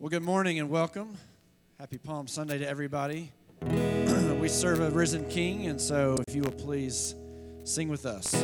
Well, good morning and welcome. Happy Palm Sunday to everybody. we serve a risen King, and so if you will please sing with us.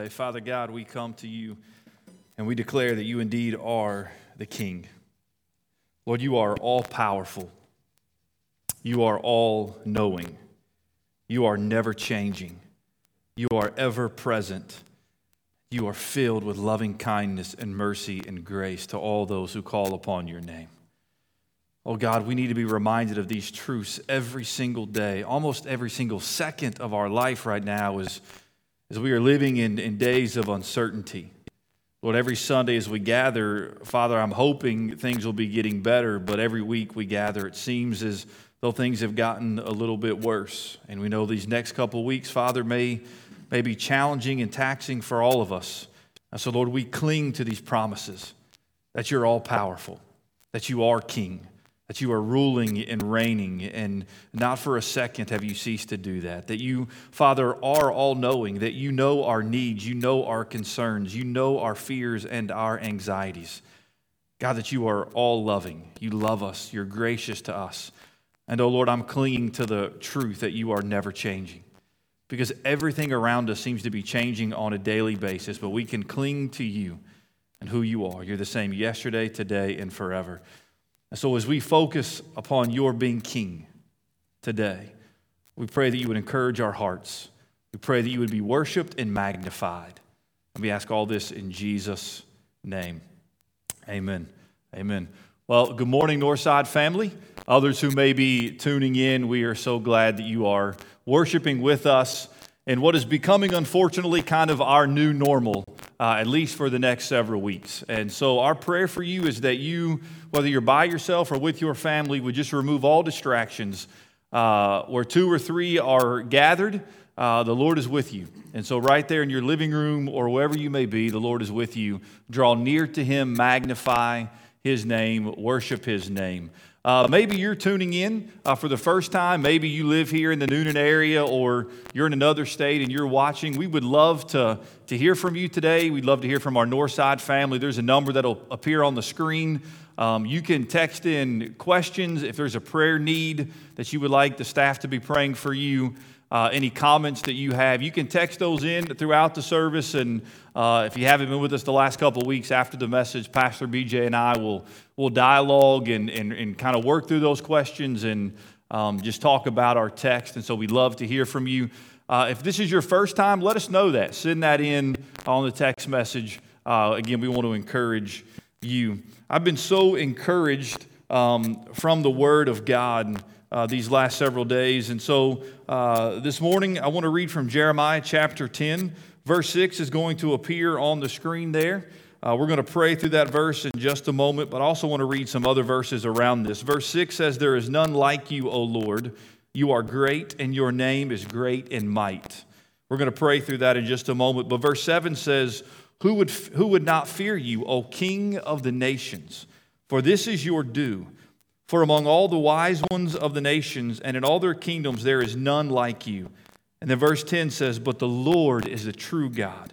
Pray. Father God, we come to you and we declare that you indeed are the King. Lord, you are all powerful. You are all knowing. You are never changing. You are ever present. You are filled with loving kindness and mercy and grace to all those who call upon your name. Oh God, we need to be reminded of these truths every single day, almost every single second of our life right now as, as we are living in, in days of uncertainty. Lord, every Sunday as we gather, Father, I'm hoping things will be getting better, but every week we gather, it seems as though things have gotten a little bit worse. And we know these next couple weeks, Father, may, may be challenging and taxing for all of us. And so, Lord, we cling to these promises that you're all powerful, that you are King, that you are ruling and reigning, and not for a second have you ceased to do that. That you, Father, are all knowing, that you know our needs, you know our concerns, you know our fears and our anxieties. God, that you are all loving. You love us, you're gracious to us. And oh Lord, I'm clinging to the truth that you are never changing. Because everything around us seems to be changing on a daily basis, but we can cling to you and who you are. You're the same yesterday, today, and forever. And so, as we focus upon your being king today, we pray that you would encourage our hearts. We pray that you would be worshiped and magnified. And we ask all this in Jesus' name. Amen. Amen. Well, good morning, Northside family. Others who may be tuning in, we are so glad that you are worshiping with us in what is becoming, unfortunately, kind of our new normal uh, at least for the next several weeks. And so, our prayer for you is that you, whether you're by yourself or with your family, would just remove all distractions. Uh, where two or three are gathered, uh, the Lord is with you. And so, right there in your living room or wherever you may be, the Lord is with you. Draw near to Him, magnify His name, worship His name. Uh, maybe you're tuning in uh, for the first time. Maybe you live here in the Noonan area or you're in another state and you're watching. We would love to, to hear from you today. We'd love to hear from our Northside family. There's a number that'll appear on the screen. Um, you can text in questions if there's a prayer need that you would like the staff to be praying for you uh, any comments that you have. You can text those in throughout the service. And uh, if you haven't been with us the last couple of weeks after the message, Pastor BJ and I will, will dialogue and, and, and kind of work through those questions and um, just talk about our text. And so we'd love to hear from you. Uh, if this is your first time, let us know that. Send that in on the text message. Uh, again, we want to encourage you. I've been so encouraged um, from the Word of God uh, these last several days. And so uh, this morning, I want to read from Jeremiah chapter 10. Verse 6 is going to appear on the screen there. Uh, we're going to pray through that verse in just a moment, but I also want to read some other verses around this. Verse 6 says, There is none like you, O Lord. You are great, and your name is great in might. We're going to pray through that in just a moment. But verse 7 says, Who would, who would not fear you, O King of the nations? For this is your due. For among all the wise ones of the nations and in all their kingdoms, there is none like you. And then verse 10 says, But the Lord is the true God.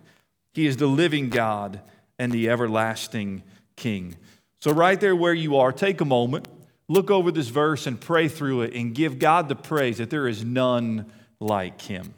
He is the living God and the everlasting King. So, right there where you are, take a moment, look over this verse and pray through it and give God the praise that there is none like him.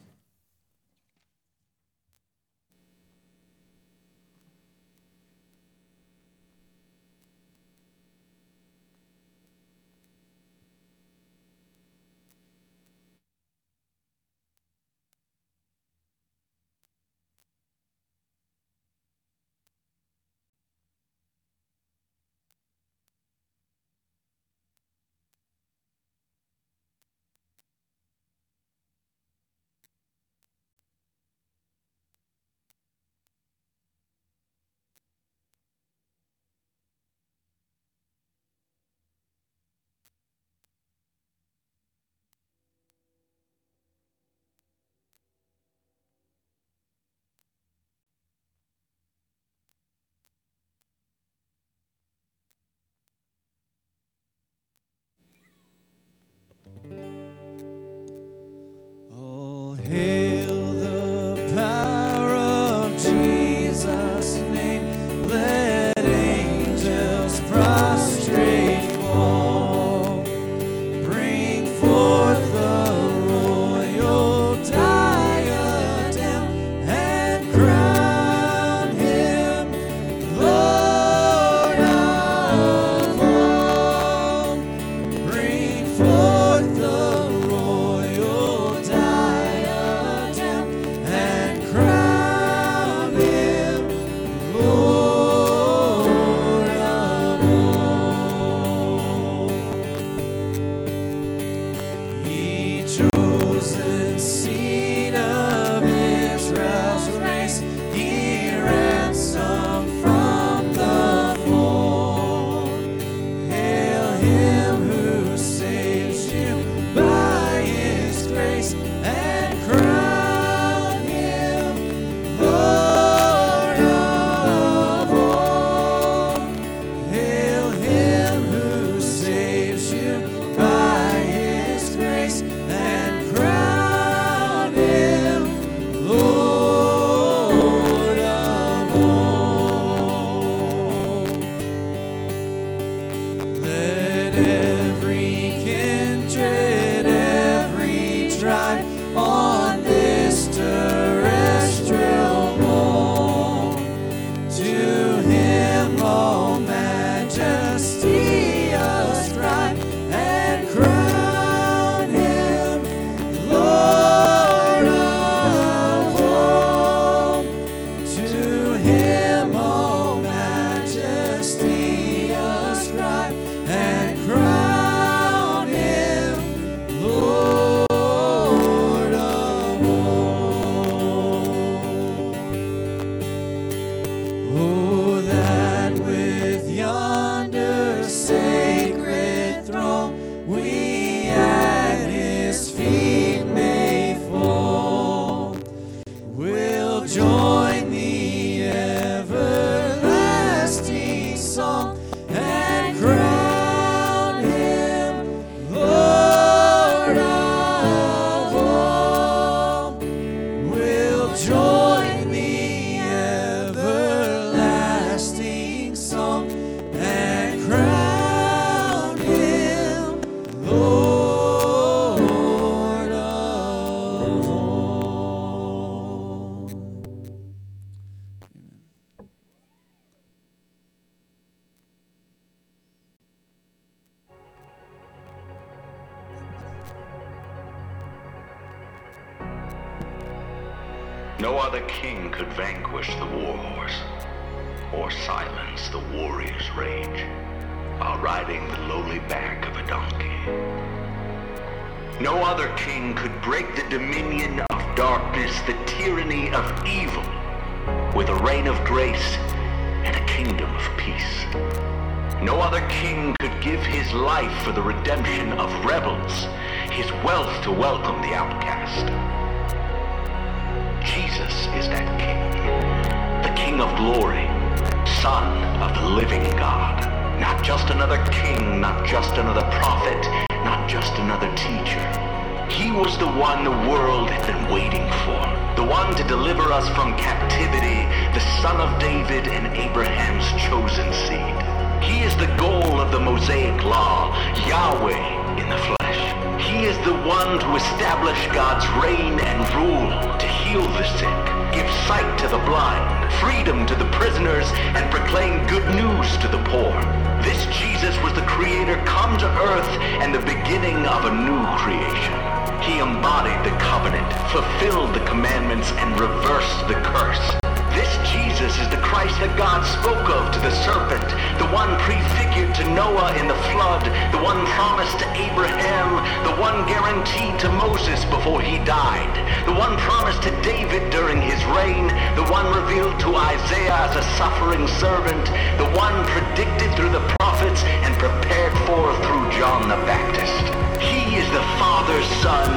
John the Baptist. He is the Father's Son,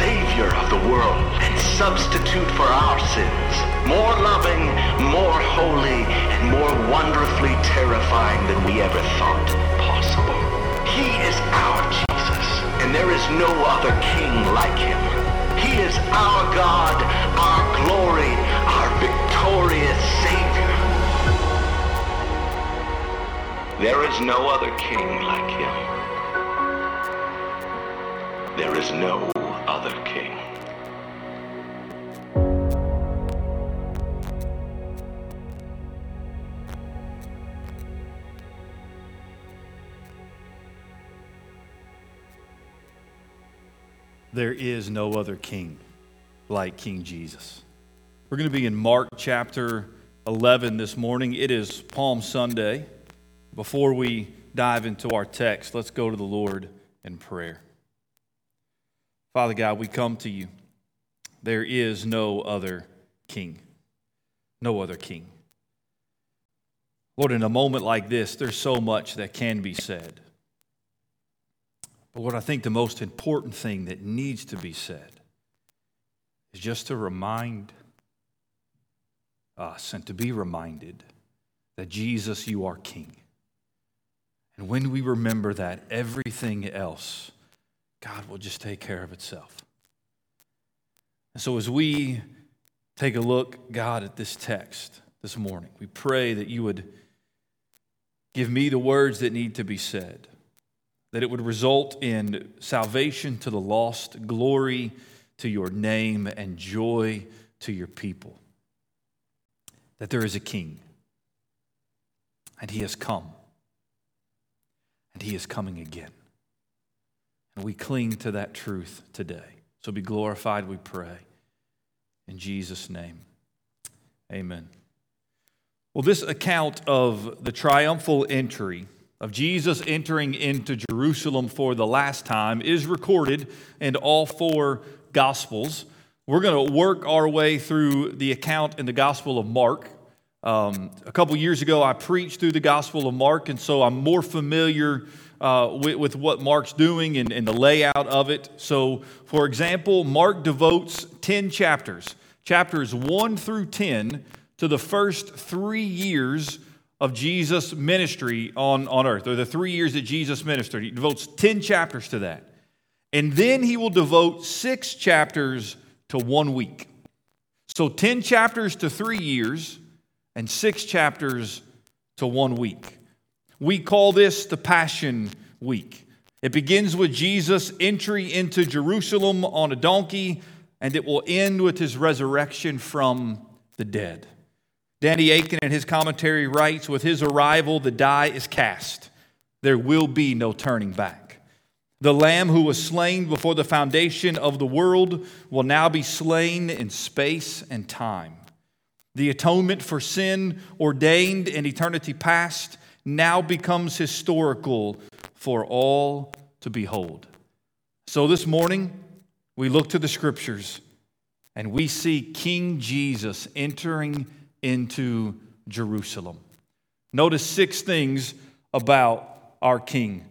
Savior of the world, and substitute for our sins. More loving, more holy, and more wonderfully terrifying than we ever thought possible. He is our Jesus, and there is no other king like him. He is our God, our glory, our victorious Savior. There is no other king like him. There is no other king. There is no other king like King Jesus. We're going to be in Mark chapter 11 this morning. It is Palm Sunday. Before we dive into our text, let's go to the Lord in prayer. Father God, we come to you. There is no other king. No other king. Lord, in a moment like this, there's so much that can be said. But Lord, I think the most important thing that needs to be said is just to remind us and to be reminded that Jesus, you are King. And when we remember that, everything else, God will just take care of itself. And so as we take a look, God, at this text this morning, we pray that you would give me the words that need to be said that it would result in salvation to the lost, glory to your name, and joy to your people. That there is a king, and he has come, and he is coming again. And we cling to that truth today. So be glorified, we pray. In Jesus' name, amen. Well, this account of the triumphal entry of Jesus entering into Jerusalem for the last time is recorded in all four Gospels. We're going to work our way through the account in the Gospel of Mark. Um, a couple years ago, I preached through the Gospel of Mark, and so I'm more familiar uh, with, with, what Mark's doing and, and the layout of it. So, for example, Mark devotes 10 chapters, chapters 1 through 10, to the first three years of Jesus' ministry on, on earth, or the three years that Jesus ministered. He devotes 10 chapters to that. And then he will devote six chapters to one week. So 10 chapters to three years, and six chapters to one week. We call this the Passion Week. It begins with Jesus' entry into Jerusalem on a donkey, and it will end with his resurrection from the dead. Danny Akin in his commentary writes With his arrival, the die is cast. There will be no turning back. The Lamb who was slain before the foundation of the world will now be slain in space and time. The atonement for sin ordained in eternity past now becomes historical for all to behold. So this morning, we look to the scriptures and we see King Jesus entering into Jerusalem. Notice six things about our King.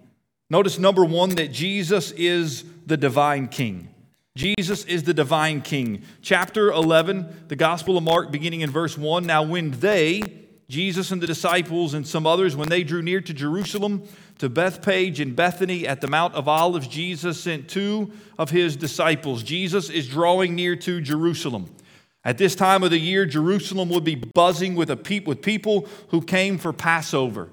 Notice number one that Jesus is the divine King. Jesus is the divine King. Chapter 11, the Gospel of Mark, beginning in verse 1. Now, when they, Jesus and the disciples and some others, when they drew near to Jerusalem, to Bethphage and Bethany at the Mount of Olives, Jesus sent two of his disciples. Jesus is drawing near to Jerusalem. At this time of the year, Jerusalem would be buzzing with, a pe- with people who came for Passover.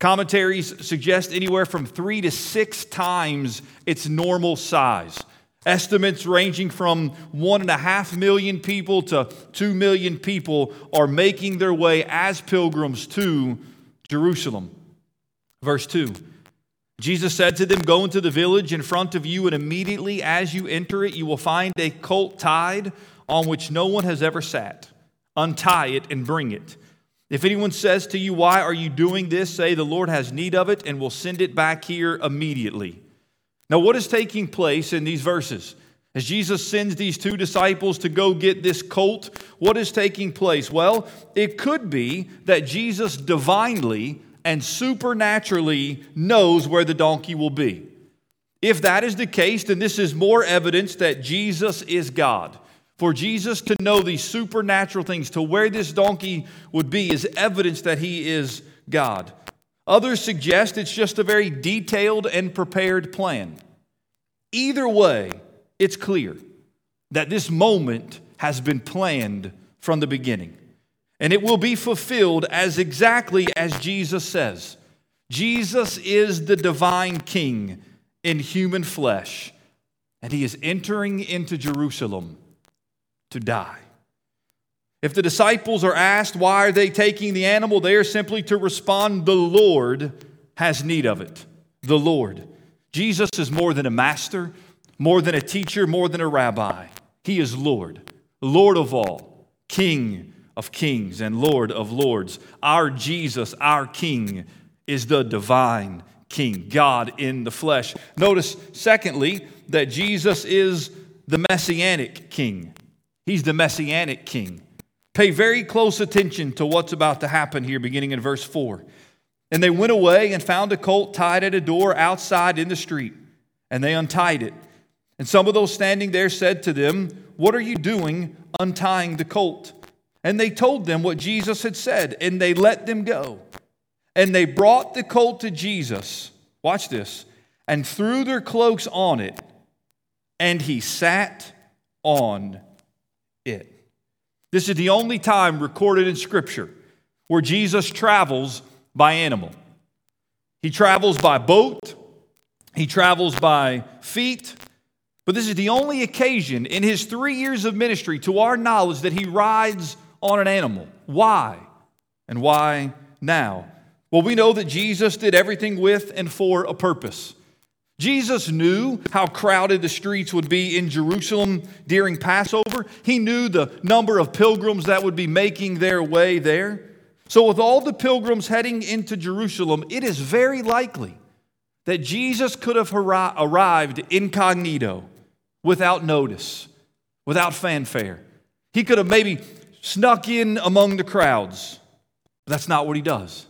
Commentaries suggest anywhere from three to six times its normal size. Estimates ranging from one and a half million people to two million people are making their way as pilgrims to Jerusalem. Verse 2 Jesus said to them, Go into the village in front of you, and immediately as you enter it, you will find a colt tied on which no one has ever sat. Untie it and bring it. If anyone says to you, Why are you doing this? say, The Lord has need of it and will send it back here immediately. Now, what is taking place in these verses? As Jesus sends these two disciples to go get this colt, what is taking place? Well, it could be that Jesus divinely and supernaturally knows where the donkey will be. If that is the case, then this is more evidence that Jesus is God. For Jesus to know these supernatural things, to where this donkey would be, is evidence that he is God. Others suggest it's just a very detailed and prepared plan. Either way, it's clear that this moment has been planned from the beginning. And it will be fulfilled as exactly as Jesus says. Jesus is the divine king in human flesh, and he is entering into Jerusalem to die. If the disciples are asked why are they taking the animal, they are simply to respond, the Lord has need of it. The Lord. Jesus is more than a master, more than a teacher, more than a rabbi. He is Lord, Lord of all, King of kings and Lord of lords. Our Jesus, our King, is the divine King, God in the flesh. Notice, secondly, that Jesus is the messianic King. He's the messianic King. Pay very close attention to what's about to happen here, beginning in verse 4. And they went away and found a colt tied at a door outside in the street, and they untied it. And some of those standing there said to them, What are you doing untying the colt? And they told them what Jesus had said, and they let them go. And they brought the colt to Jesus. Watch this. And threw their cloaks on it, and he sat on it. This is the only time recorded in Scripture where Jesus travels by animal. He travels by boat, he travels by feet, but this is the only occasion in his three years of ministry, to our knowledge, that he rides on an animal. Why? And why now? Well, we know that Jesus did everything with and for a purpose. Jesus knew how crowded the streets would be in Jerusalem during Passover. He knew the number of pilgrims that would be making their way there. So, with all the pilgrims heading into Jerusalem, it is very likely that Jesus could have arrived incognito, without notice, without fanfare. He could have maybe snuck in among the crowds. But that's not what he does.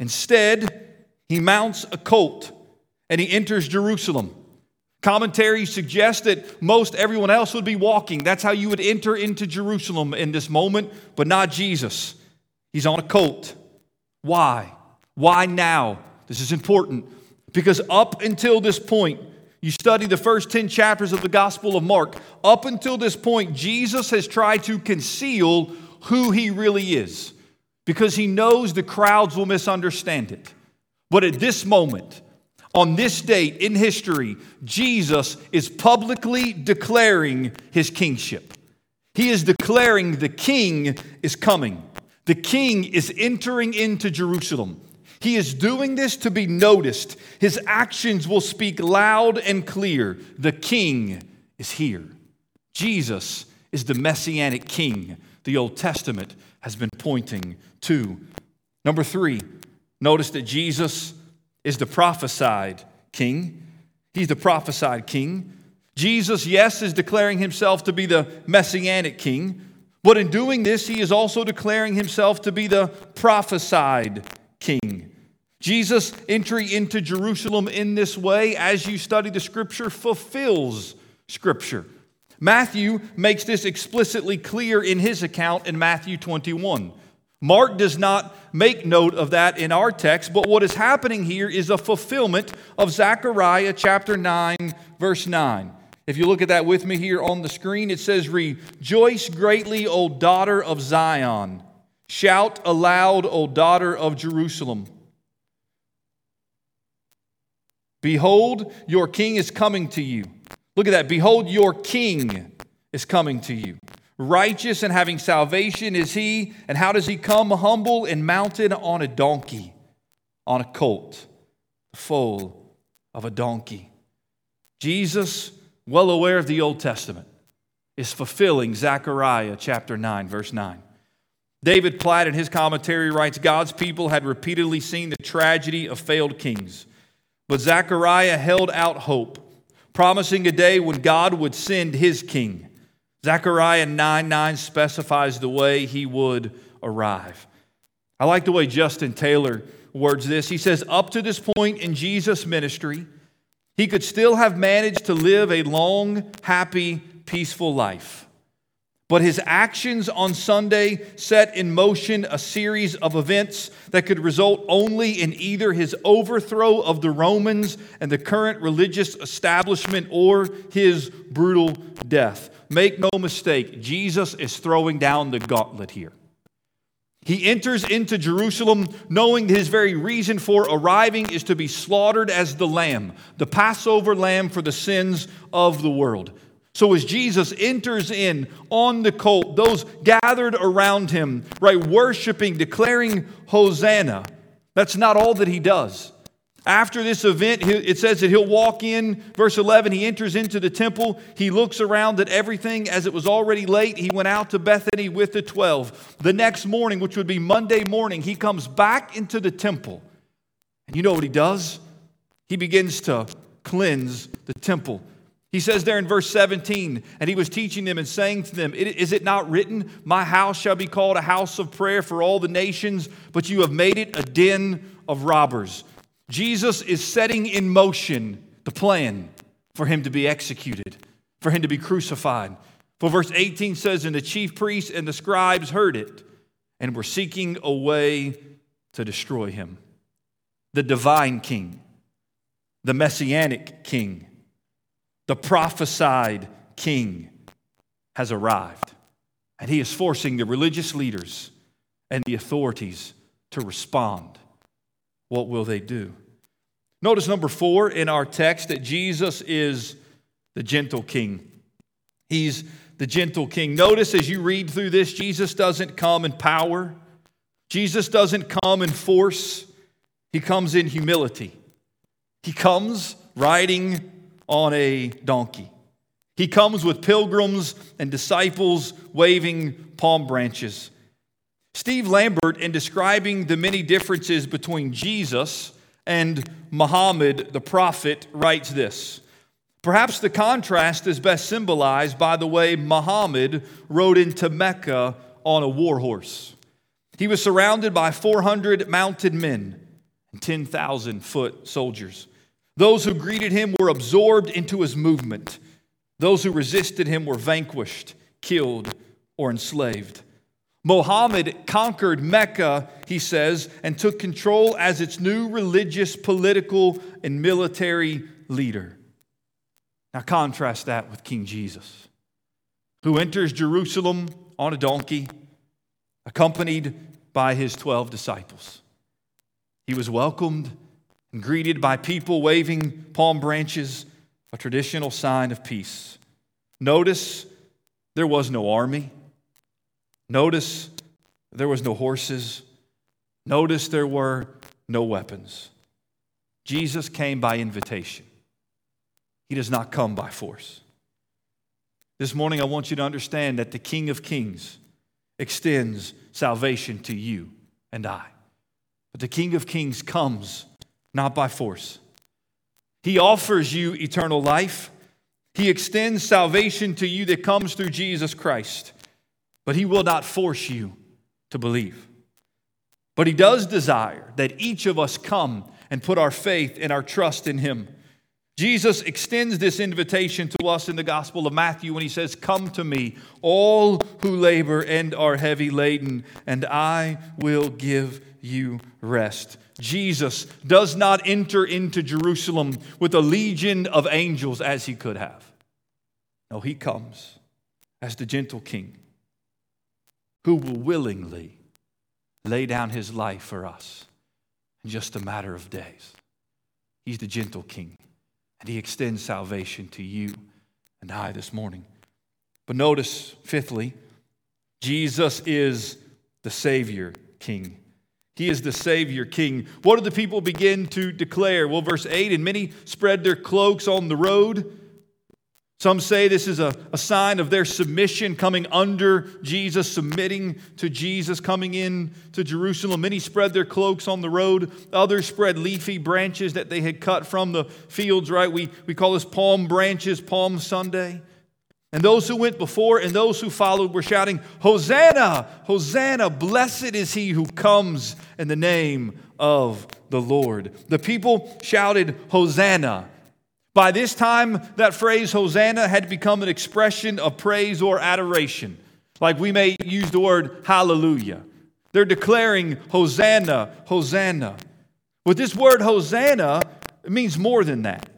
Instead, he mounts a colt and he enters Jerusalem. Commentaries suggest that most everyone else would be walking. That's how you would enter into Jerusalem in this moment, but not Jesus. He's on a colt. Why? Why now? This is important because up until this point, you study the first 10 chapters of the Gospel of Mark. Up until this point, Jesus has tried to conceal who he really is because he knows the crowds will misunderstand it. But at this moment, on this date in history, Jesus is publicly declaring his kingship. He is declaring the king is coming. The king is entering into Jerusalem. He is doing this to be noticed. His actions will speak loud and clear. The king is here. Jesus is the messianic king the Old Testament has been pointing to. Number three, notice that Jesus is the prophesied king. He's the prophesied king. Jesus, yes, is declaring himself to be the messianic king, but in doing this, he is also declaring himself to be the prophesied king. Jesus' entry into Jerusalem in this way, as you study the scripture, fulfills scripture. Matthew makes this explicitly clear in his account in Matthew 21. Mark does not make note of that in our text, but what is happening here is a fulfillment of Zechariah chapter 9, verse 9. If you look at that with me here on the screen, it says, Rejoice greatly, O daughter of Zion. Shout aloud, O daughter of Jerusalem. Behold, your king is coming to you. Look at that. Behold, your king is coming to you. Righteous and having salvation is he. And how does he come? Humble and mounted on a donkey, on a colt, the foal of a donkey. Jesus, well aware of the Old Testament, is fulfilling Zechariah chapter 9, verse 9. David Platt, in his commentary, writes God's people had repeatedly seen the tragedy of failed kings, but Zechariah held out hope promising a day when God would send his king. Zechariah 9 9 specifies the way he would arrive. I like the way Justin Taylor words this. He says, Up to this point in Jesus' ministry, he could still have managed to live a long, happy, peaceful life. But his actions on Sunday set in motion a series of events that could result only in either his overthrow of the Romans and the current religious establishment or his brutal death. Make no mistake, Jesus is throwing down the gauntlet here. He enters into Jerusalem knowing his very reason for arriving is to be slaughtered as the lamb, the Passover lamb for the sins of the world. So as Jesus enters in on the colt, those gathered around him, right, worshiping, declaring Hosanna, that's not all that he does. After this event, it says that he'll walk in, verse 11, he enters into the temple. He looks around at everything as it was already late. He went out to Bethany with the 12. The next morning, which would be Monday morning, he comes back into the temple. And you know what he does? He begins to cleanse the temple. He says there in verse 17, and he was teaching them and saying to them, Is it not written, My house shall be called a house of prayer for all the nations, but you have made it a den of robbers? Jesus is setting in motion the plan for him to be executed, for him to be crucified. For verse 18 says, And the chief priests and the scribes heard it and were seeking a way to destroy him. The divine king, the messianic king the prophesied king has arrived. And he is forcing the religious leaders and the authorities to respond. What will they do? Notice number four in our text that Jesus is the gentle king. He's the gentle king. Notice as you read through this, Jesus doesn't come in power, Jesus doesn't come in force, he comes in humility. He comes riding on a donkey. He comes with pilgrims and disciples waving palm branches. Steve Lambert, in describing the many differences between Jesus and Muhammad the prophet, writes this Perhaps the contrast is best symbolized by the way Muhammad rode into Mecca on a war horse. He was surrounded by 400 mounted men and 10,000 foot soldiers. Those who greeted him were absorbed into his movement. Those who resisted him were vanquished, killed, or enslaved. Mohammed conquered Mecca, he says, and took control as its new religious, political, and military leader. Now, contrast that with King Jesus, who enters Jerusalem on a donkey, accompanied by his 12 disciples. He was welcomed and greeted by people waving palm branches, a traditional sign of peace. Notice there was no army. Notice there was no horses. Notice there were no weapons. Jesus came by invitation, He does not come by force. This morning, I want you to understand that the King of Kings extends salvation to you and I. But the King of Kings comes not by force. He offers you eternal life. He extends salvation to you that comes through Jesus Christ. But He will not force you to believe. But He does desire that each of us come and put our faith and our trust in Him. Jesus extends this invitation to us in the Gospel of Matthew when he says, Come to me, all who labor and are heavy laden, and I will give you rest. Jesus does not enter into Jerusalem with a legion of angels as he could have. No, he comes as the gentle king who will willingly lay down his life for us in just a matter of days. He's the gentle king, and he extends salvation to you and I this morning. But notice, fifthly, Jesus is the Savior King. He is the Savior King. What do the people begin to declare? Well, verse 8 and many spread their cloaks on the road. Some say this is a, a sign of their submission, coming under Jesus, submitting to Jesus, coming in to Jerusalem. Many spread their cloaks on the road. Others spread leafy branches that they had cut from the fields, right? We, we call this palm branches, Palm Sunday. And those who went before and those who followed were shouting, Hosanna! Hosanna! Blessed is he who comes in the name of the Lord. The people shouted, Hosanna. By this time, that phrase, Hosanna, had become an expression of praise or adoration. Like we may use the word hallelujah. They're declaring, Hosanna, Hosanna. With this word, Hosanna, it means more than that.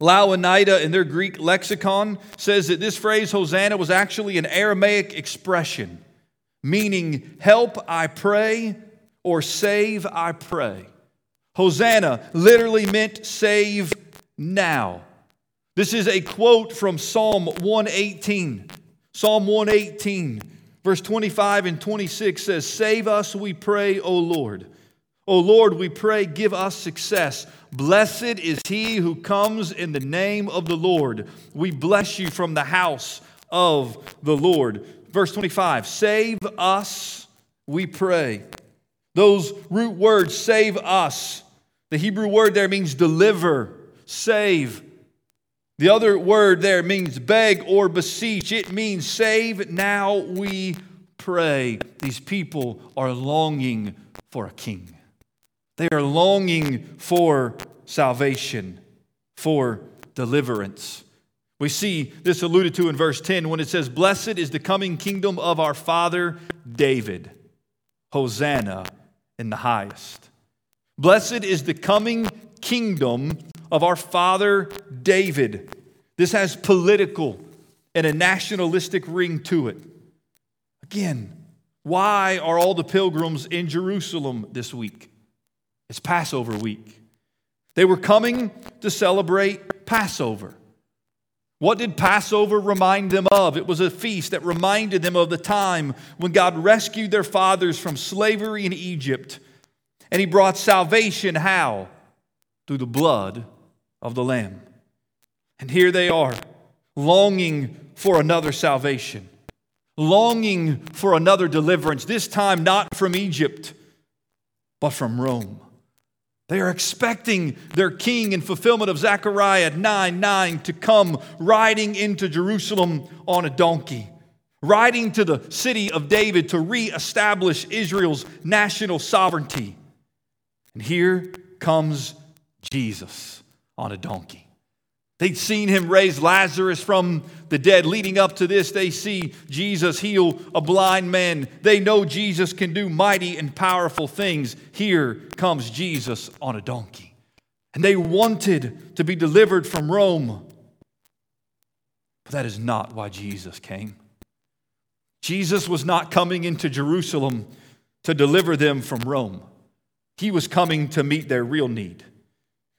Louw-Nida in their Greek lexicon says that this phrase, Hosanna, was actually an Aramaic expression meaning help, I pray, or save, I pray. Hosanna literally meant save now. This is a quote from Psalm 118. Psalm 118, verse 25 and 26 says, Save us, we pray, O Lord. O Lord, we pray, give us success. Blessed is he who comes in the name of the Lord. We bless you from the house of the Lord. Verse 25 Save us, we pray. Those root words, save us. The Hebrew word there means deliver, save. The other word there means beg or beseech. It means save, now we pray. These people are longing for a king. They are longing for salvation, for deliverance. We see this alluded to in verse 10 when it says, Blessed is the coming kingdom of our father David. Hosanna in the highest. Blessed is the coming kingdom of our father David. This has political and a nationalistic ring to it. Again, why are all the pilgrims in Jerusalem this week? It's Passover week. They were coming to celebrate Passover. What did Passover remind them of? It was a feast that reminded them of the time when God rescued their fathers from slavery in Egypt. And He brought salvation how? Through the blood of the Lamb. And here they are, longing for another salvation, longing for another deliverance, this time not from Egypt, but from Rome. They are expecting their king in fulfillment of Zechariah 9 9 to come riding into Jerusalem on a donkey, riding to the city of David to reestablish Israel's national sovereignty. And here comes Jesus on a donkey. They'd seen him raise Lazarus from the dead. Leading up to this, they see Jesus heal a blind man. They know Jesus can do mighty and powerful things. Here comes Jesus on a donkey. And they wanted to be delivered from Rome. But that is not why Jesus came. Jesus was not coming into Jerusalem to deliver them from Rome, He was coming to meet their real need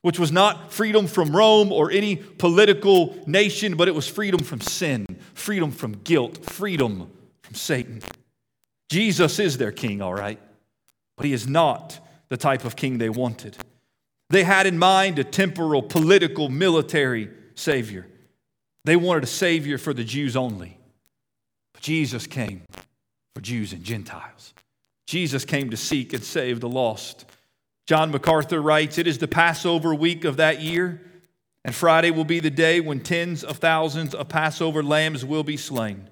which was not freedom from Rome or any political nation, but it was freedom from sin, freedom from guilt, freedom from Satan. Jesus is their king, all right, but he is not the type of king they wanted. They had in mind a temporal, political, military Savior. They wanted a Savior for the Jews only. But Jesus came for Jews and Gentiles. Jesus came to seek and save the lost. John MacArthur writes It is the Passover week of that year, and Friday will be the day when tens of thousands of Passover lambs will be slain,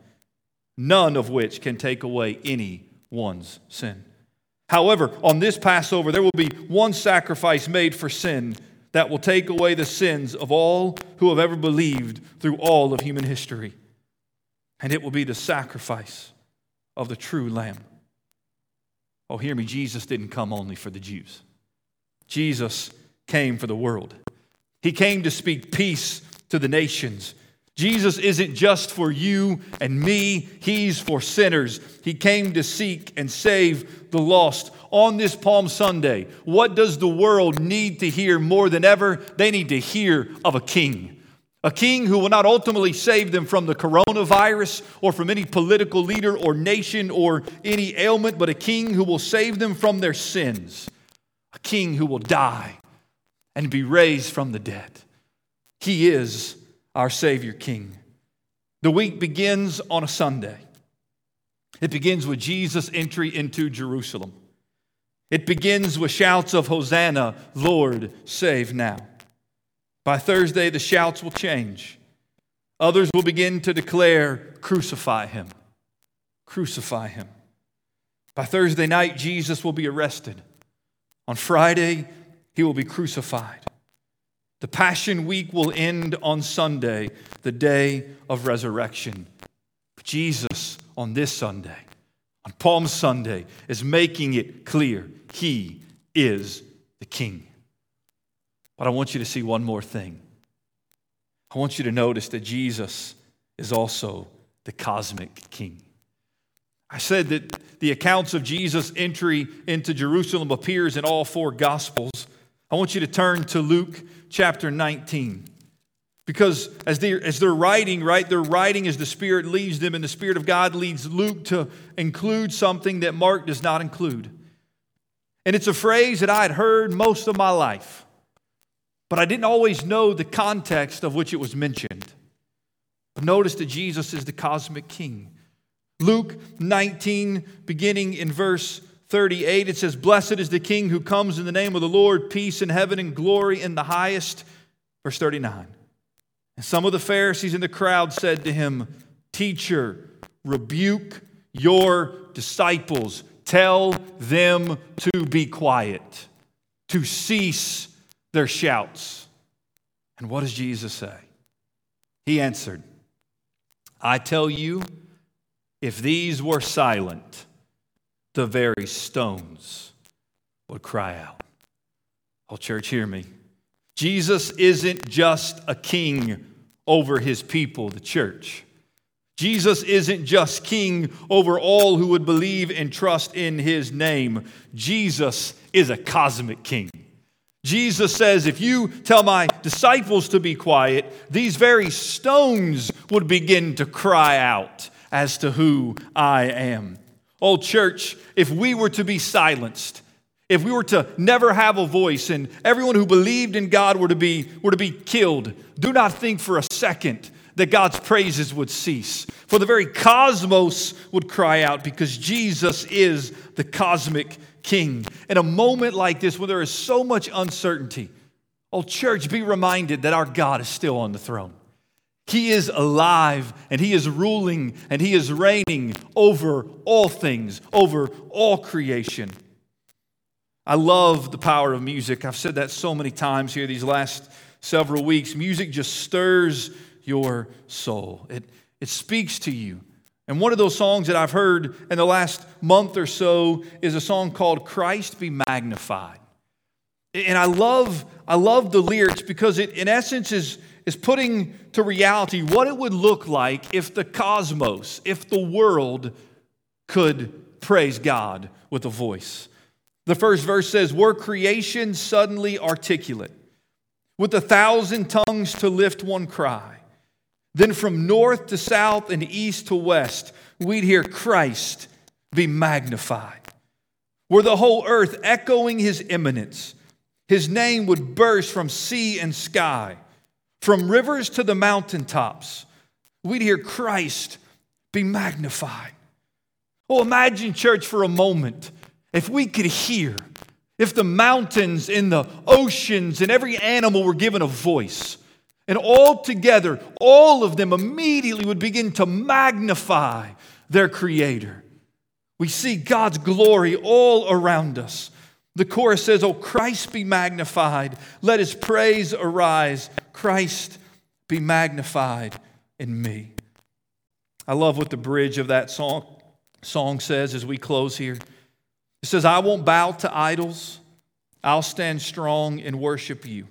none of which can take away any one's sin. However, on this Passover, there will be one sacrifice made for sin that will take away the sins of all who have ever believed through all of human history. And it will be the sacrifice of the true Lamb. Oh, hear me, Jesus didn't come only for the Jews, Jesus came for the world. He came to speak peace to the nations. Jesus isn't just for you and me, He's for sinners. He came to seek and save the lost. On this Palm Sunday, what does the world need to hear more than ever? They need to hear of a king. A king who will not ultimately save them from the coronavirus or from any political leader or nation or any ailment, but a king who will save them from their sins. King who will die and be raised from the dead. He is our Savior King. The week begins on a Sunday. It begins with Jesus' entry into Jerusalem. It begins with shouts of Hosanna, Lord, save now. By Thursday, the shouts will change. Others will begin to declare, Crucify him, crucify him. By Thursday night, Jesus will be arrested. On Friday, he will be crucified. The Passion Week will end on Sunday, the day of resurrection. Jesus, on this Sunday, on Palm Sunday, is making it clear He is the King. But I want you to see one more thing. I want you to notice that Jesus is also the cosmic King. I said that the accounts of Jesus' entry into Jerusalem appears in all four Gospels. I want you to turn to Luke chapter 19. Because as they're, as they're writing, right, they're writing as the Spirit leads them, and the Spirit of God leads Luke to include something that Mark does not include. And it's a phrase that I had heard most of my life, but I didn't always know the context of which it was mentioned. But notice that Jesus is the cosmic king. Luke 19, beginning in verse 38, it says, Blessed is the King who comes in the name of the Lord, peace in heaven and glory in the highest. Verse 39. And some of the Pharisees in the crowd said to him, Teacher, rebuke your disciples. Tell them to be quiet, to cease their shouts. And what does Jesus say? He answered, I tell you, if these were silent, the very stones would cry out. Oh, church, hear me. Jesus isn't just a king over his people, the church. Jesus isn't just king over all who would believe and trust in his name. Jesus is a cosmic king. Jesus says, If you tell my disciples to be quiet, these very stones would begin to cry out as to who I am. Oh, church, if we were to be silenced, if we were to never have a voice and everyone who believed in God were to be, were to be killed, do not think for a second that God's praises would cease. For the very cosmos would cry out because Jesus is the cosmic king. In a moment like this, where there is so much uncertainty, oh, church, be reminded that our God is still on the throne. He is alive and He is ruling and He is reigning over all things, over all creation. I love the power of music. I've said that so many times here these last several weeks. Music just stirs your soul, it, it speaks to you. And one of those songs that I've heard in the last month or so is a song called Christ Be Magnified. And I love, I love the lyrics because it, in essence, is is putting to reality what it would look like if the cosmos, if the world could praise God with a voice. The first verse says, Were creation suddenly articulate, with a thousand tongues to lift one cry? Then from north to south and east to west, we'd hear Christ be magnified. were the whole earth echoing his imminence. His name would burst from sea and sky, from rivers to the mountaintops. We'd hear Christ be magnified. Oh, imagine, church, for a moment, if we could hear, if the mountains and the oceans and every animal were given a voice, and all together, all of them immediately would begin to magnify their Creator. We see God's glory all around us. The chorus says, Oh, Christ be magnified. Let his praise arise. Christ be magnified in me. I love what the bridge of that song, song says as we close here. It says, I won't bow to idols, I'll stand strong and worship you.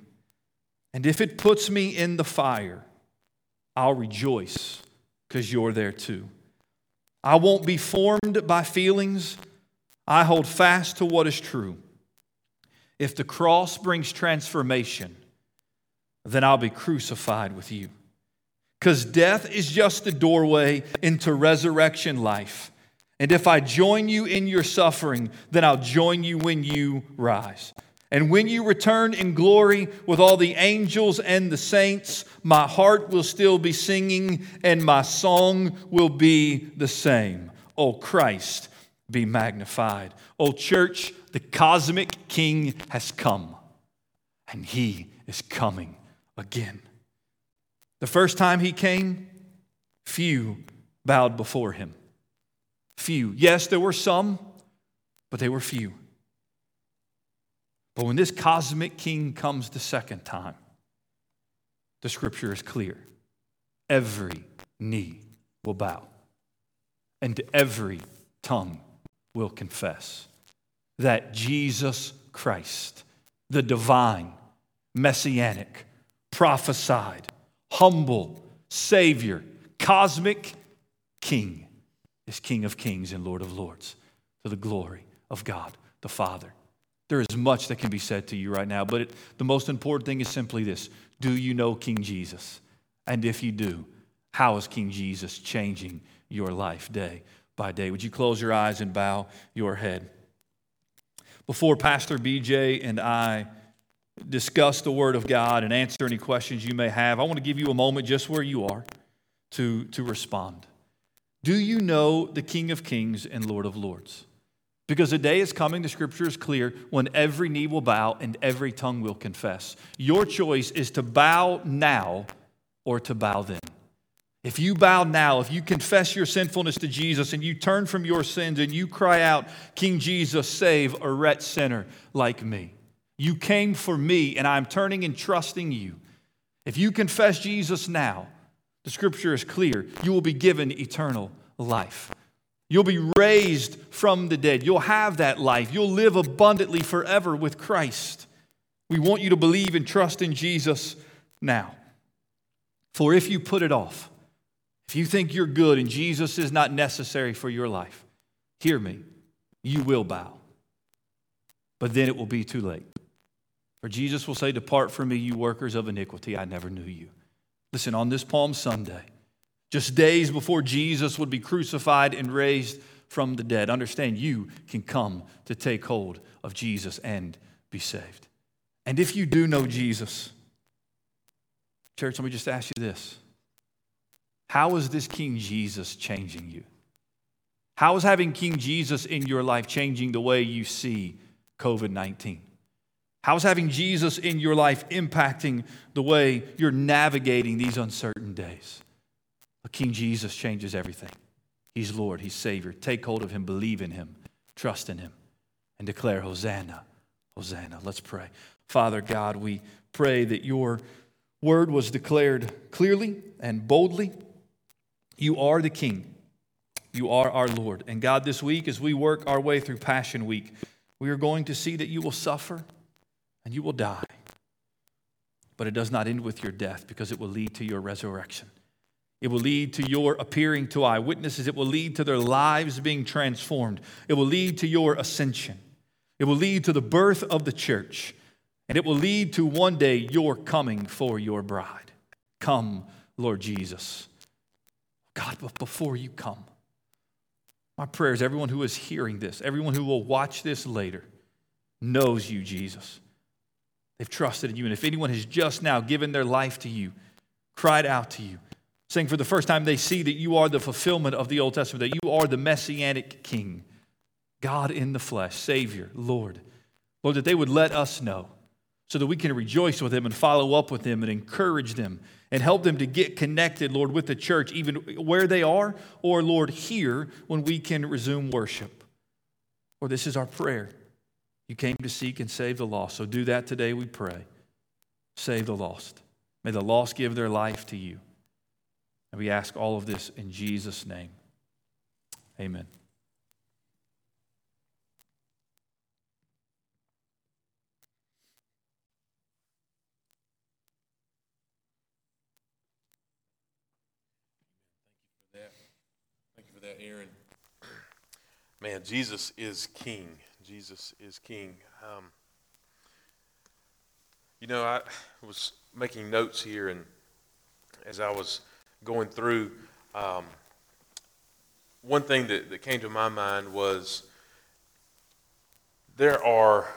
And if it puts me in the fire, I'll rejoice because you're there too. I won't be formed by feelings. I hold fast to what is true. If the cross brings transformation, then I'll be crucified with you. Because death is just the doorway into resurrection life. And if I join you in your suffering, then I'll join you when you rise. And when you return in glory with all the angels and the saints, my heart will still be singing and my song will be the same. Oh, Christ, be magnified. Oh, church, the cosmic king has come and he is coming again. The first time he came, few bowed before him. Few. Yes, there were some, but they were few. But when this cosmic king comes the second time, the scripture is clear. Every knee will bow, and every tongue will confess that Jesus Christ, the divine, messianic, prophesied, humble Savior, cosmic King, is King of kings and Lord of lords to the glory of God the Father. There is much that can be said to you right now, but it, the most important thing is simply this Do you know King Jesus? And if you do, how is King Jesus changing your life day by day? Would you close your eyes and bow your head? Before Pastor BJ and I discuss the Word of God and answer any questions you may have, I want to give you a moment just where you are to, to respond. Do you know the King of Kings and Lord of Lords? Because a day is coming, the scripture is clear, when every knee will bow and every tongue will confess. Your choice is to bow now or to bow then. If you bow now, if you confess your sinfulness to Jesus and you turn from your sins and you cry out, King Jesus, save a wretched sinner like me. You came for me and I'm turning and trusting you. If you confess Jesus now, the scripture is clear, you will be given eternal life. You'll be raised from the dead. You'll have that life. You'll live abundantly forever with Christ. We want you to believe and trust in Jesus now. For if you put it off, if you think you're good and Jesus is not necessary for your life, hear me, you will bow. But then it will be too late. For Jesus will say, Depart from me, you workers of iniquity, I never knew you. Listen, on this Palm Sunday, just days before Jesus would be crucified and raised from the dead. Understand, you can come to take hold of Jesus and be saved. And if you do know Jesus, church, let me just ask you this How is this King Jesus changing you? How is having King Jesus in your life changing the way you see COVID 19? How is having Jesus in your life impacting the way you're navigating these uncertain days? King Jesus changes everything. He's Lord, He's Savior. Take hold of Him, believe in Him, trust in Him, and declare, Hosanna, Hosanna. Let's pray. Father God, we pray that your word was declared clearly and boldly. You are the King, you are our Lord. And God, this week, as we work our way through Passion Week, we are going to see that you will suffer and you will die. But it does not end with your death because it will lead to your resurrection. It will lead to your appearing to eyewitnesses. It will lead to their lives being transformed. It will lead to your ascension. It will lead to the birth of the church. And it will lead to one day your coming for your bride. Come, Lord Jesus. God, but before you come, My prayer is everyone who is hearing this, everyone who will watch this later, knows you, Jesus. They've trusted in you. And if anyone has just now given their life to you, cried out to you, saying for the first time they see that you are the fulfillment of the Old Testament, that you are the messianic king, God in the flesh, Savior, Lord. Lord, that they would let us know so that we can rejoice with them and follow up with them and encourage them and help them to get connected, Lord, with the church, even where they are, or, Lord, here when we can resume worship. Lord, this is our prayer. You came to seek and save the lost. So do that today, we pray. Save the lost. May the lost give their life to you. And we ask all of this in Jesus' name. Amen. Thank you for that, Aaron. Man, Jesus is King. Jesus is King. Um, you know, I was making notes here, and as I was going through, um, one thing that, that came to my mind was there are,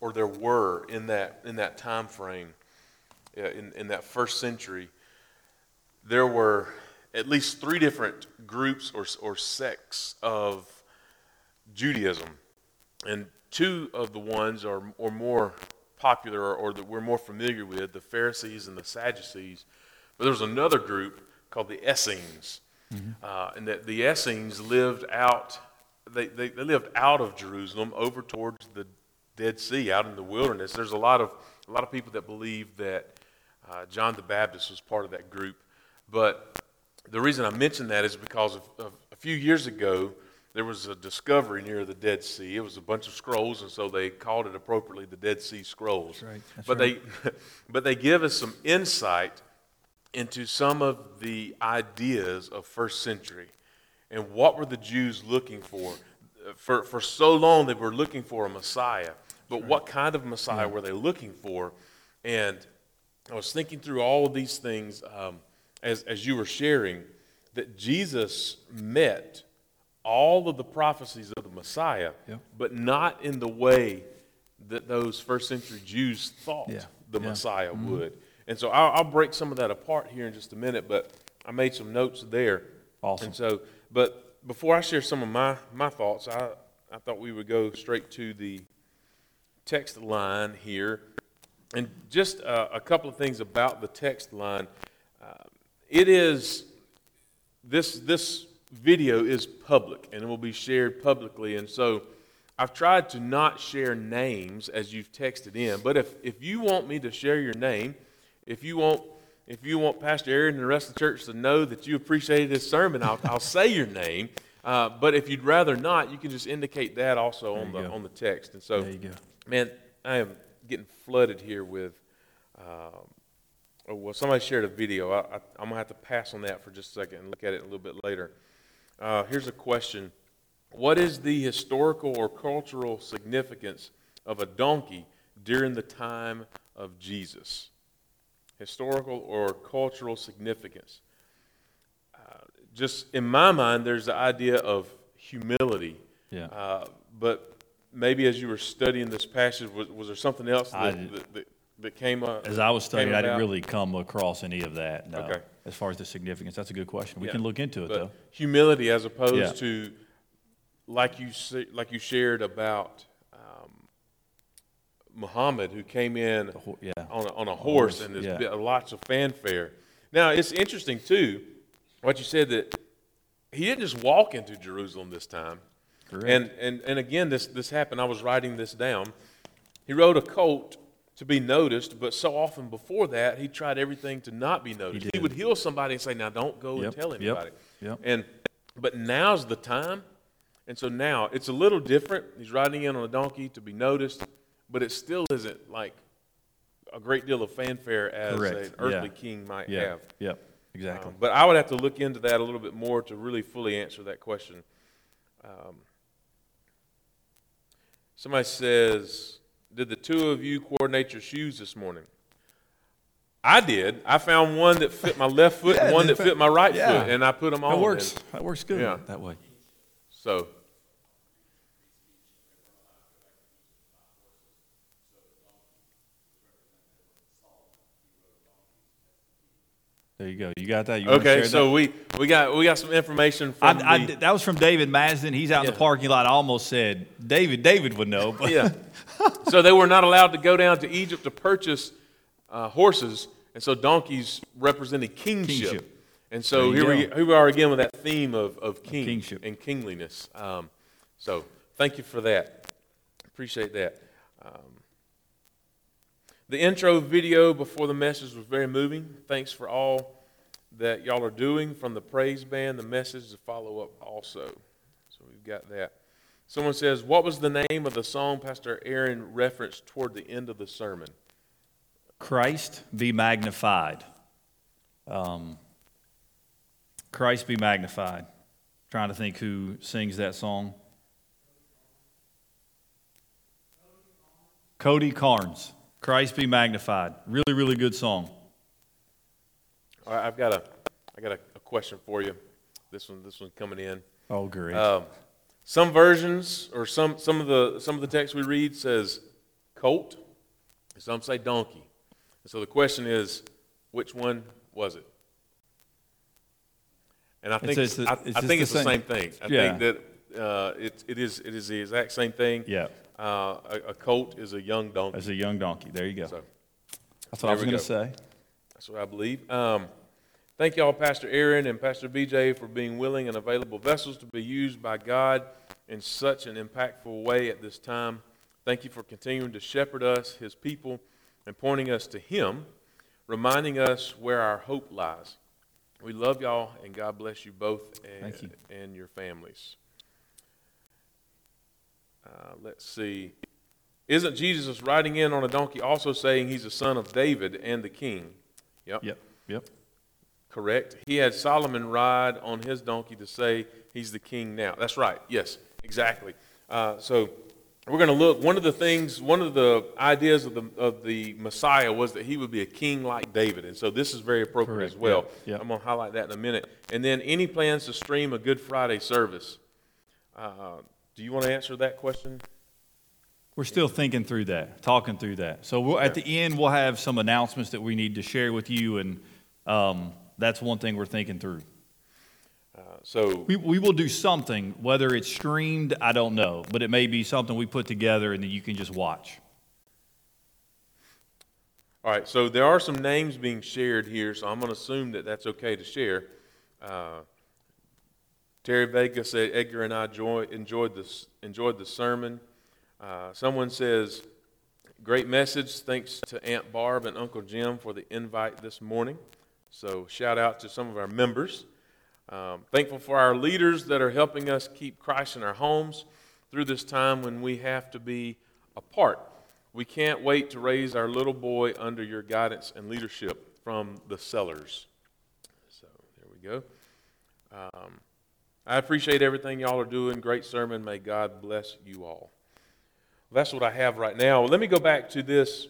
or there were in that in that time frame, uh, in in that first century, there were at least three different groups or, or sects of Judaism. And two of the ones are, are more popular or, or that we're more familiar with the Pharisees and the Sadducees. But there was another group called the Essenes. Uh, and that the Essenes lived out, they, they, they lived out of Jerusalem over towards the Dead Sea, out in the wilderness. There's a lot of, a lot of people that believe that uh, John the Baptist was part of that group. But the reason I mention that is because of, of a few years ago, there was a discovery near the Dead Sea. It was a bunch of scrolls, and so they called it appropriately the Dead Sea Scrolls. right. That's but they, but they give us some insight into some of the ideas of first century, and what were the Jews looking for? For for so long, they were looking for a Messiah, but what kind of Messiah were they looking for? And I was thinking through all of these things um, as, as you were sharing that Jesus met all of the prophecies of the Messiah, Yep. but not in the way that those first century Jews thought Yeah. the Yeah. Messiah would. And so I'll, I'll break some of that apart here in just a minute, but I made some notes there. Awesome. And so, but before I share some of my, my thoughts, I, I thought we would go straight to the text line here. And just uh, a couple of things about the text line. Uh, it is, this, this video is public and it will be shared publicly. And so I've tried to not share names as you've texted in. But if, if you want me to share your name, if you want, if you want Pastor Aaron and the rest of the church to know that you appreciated this sermon, I'll, I'll say your name. Uh, but if you'd rather not, you can just indicate that also on the, go. on the text. And so There you go. Man, I am getting flooded here with. Um, oh, well, somebody shared a video. I, I, I'm gonna have to pass on that for just a second and look at it a little bit later. Uh, here's a question: What is the historical or cultural significance of a donkey during the time of Jesus? Historical or cultural significance? Uh, just in my mind, there's the idea of humility. Yeah. Uh, but maybe as you were studying this passage, was, was there something else that, that, that, that came up? As I was studying, came I didn't about? really come across any of that. No. Okay. As far as the significance, that's a good question. We Yeah. can look into it But though. humility, as opposed Yeah. to like you like you shared about um, Muhammad, who came in ho- yeah. on a, on a horse, horse, and there's yeah. been lots of fanfare. Now it's interesting too, what you said that he didn't just walk into Jerusalem this time. Correct. And, and, and again, this, this happened. I was writing this down. He rode a colt to be noticed, but so often before that, he tried everything to not be noticed. He, did. would heal somebody and say, "Now don't go and Yep, tell yep, anybody." yep. And but now's the time, and so now it's a little different. He's riding in on a donkey to be noticed, but it still isn't like a great deal of fanfare as Correct, an earthly yeah. king might Yeah. have. Yep. Exactly. Um, but I would have to look into that a little bit more to really fully answer that question. Um, somebody says, Did the two of you coordinate your shoes this morning? I did. I found one that fit my left foot Yeah, and one that fit my right yeah. foot, and I put them on. that works. and That works good Yeah. that way. So, There you go. You got that? You wanna okay, so that? we, we got we got some information from I, I, that was from David Masden. He's out in the parking lot. I almost said David. David would know. But yeah. so they were not allowed to go down to Egypt to purchase uh, horses, and so donkeys represented kingship. Kingship. And so here you we, here we are again with that theme of, of king kingship. and kingliness. Um, so thank you for that. Appreciate that. The intro video before the message was very moving. Thanks for all that y'all are doing from the praise band, the message to follow up also. So we've got that. Someone says, What was the name of the song Pastor Aaron referenced toward the end of the sermon? Christ be magnified. Um, Christ be magnified. Trying to think who sings that song. Cody Carnes. Christ be magnified. Really, really good song. All right, I've got a, I got a, a question for you. This one, this one coming in. Oh, great. Um, some versions or some, some of the some of the text we read says colt, some say donkey. And so the question is, which one was it? And I think It's- it's, I, it's I think the it's the same. same thing. I Yeah. think that uh, it, it is it is the exact same thing. Yeah. Uh, a, a colt is a young donkey. As a young donkey. There you go. So That's what I was there we going to say. that's what I believe. Um, thank y'all, Pastor Aaron and Pastor BJ, for being willing and available vessels to be used by God in such an impactful way at this time. Thank you for continuing to shepherd us, His people, and pointing us to Him, reminding us where our hope lies. We love y'all, and God bless you both and, you. and your families. Uh, let's see. Isn't Jesus riding in on a donkey also saying he's a son of David and the king? Yep. Yep. Yep. Correct. He had Solomon ride on his donkey to say he's the king now. That's right. Yes, exactly. Uh, so we're going to look. One of the things, one of the ideas of the of the Messiah was that he would be a king like David, and so this is very appropriate Correct. as well. Yeah. Yeah. I'm going to highlight that in a minute. And then any plans to stream a Good Friday service? Uh, do you want to answer that question? We're still thinking through that, talking through that. So we'll, at the end, we'll have some announcements that we need to share with you, and um, that's one thing we're thinking through. Uh, so We, we will do something, whether it's streamed, I don't know, but it may be something we put together and then you can just watch. All right, so there are some names being shared here, so I'm going to assume that that's okay to share. Uh, Terry Vega said Edgar and I joy, enjoyed this enjoyed the sermon. Uh, someone says, "Great message. Thanks to Aunt Barb and Uncle Jim for the invite this morning." So shout out to some of our members. Um, thankful for our leaders that are helping us keep Christ in our homes through this time when we have to be apart. We can't wait to raise our little boy under your guidance and leadership from the Sellers. So there we go. Um, I appreciate everything y'all are doing. Great sermon. May God bless you all. That's what I have right now. Let me go back to this,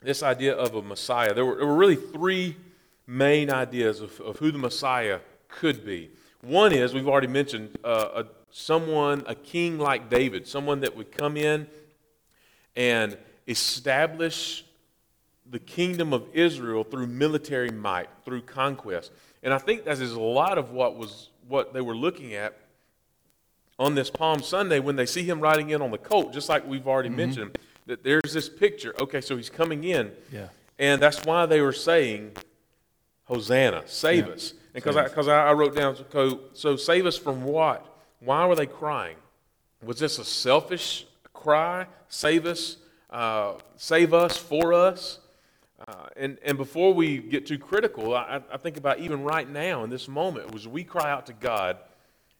this idea of a Messiah. There were, there were really three main ideas of, of who the Messiah could be. One is, we've already mentioned, uh, a, someone, a king like David, someone that would come in and establish the kingdom of Israel through military might, through conquest. And I think that is a lot of what was what they were looking at on this Palm Sunday when they see him riding in on the colt, just like we've already mentioned, that there's this picture. Okay, so he's coming in. Yeah. And that's why they were saying, Hosanna, save Yeah. us. Because I, cause I I wrote down, so, so save us from what? Why were they crying? Was this a selfish cry? Save us, uh, save us for us? Uh, and, and before we get too critical, I, I think about even right now in this moment, was we cry out to God,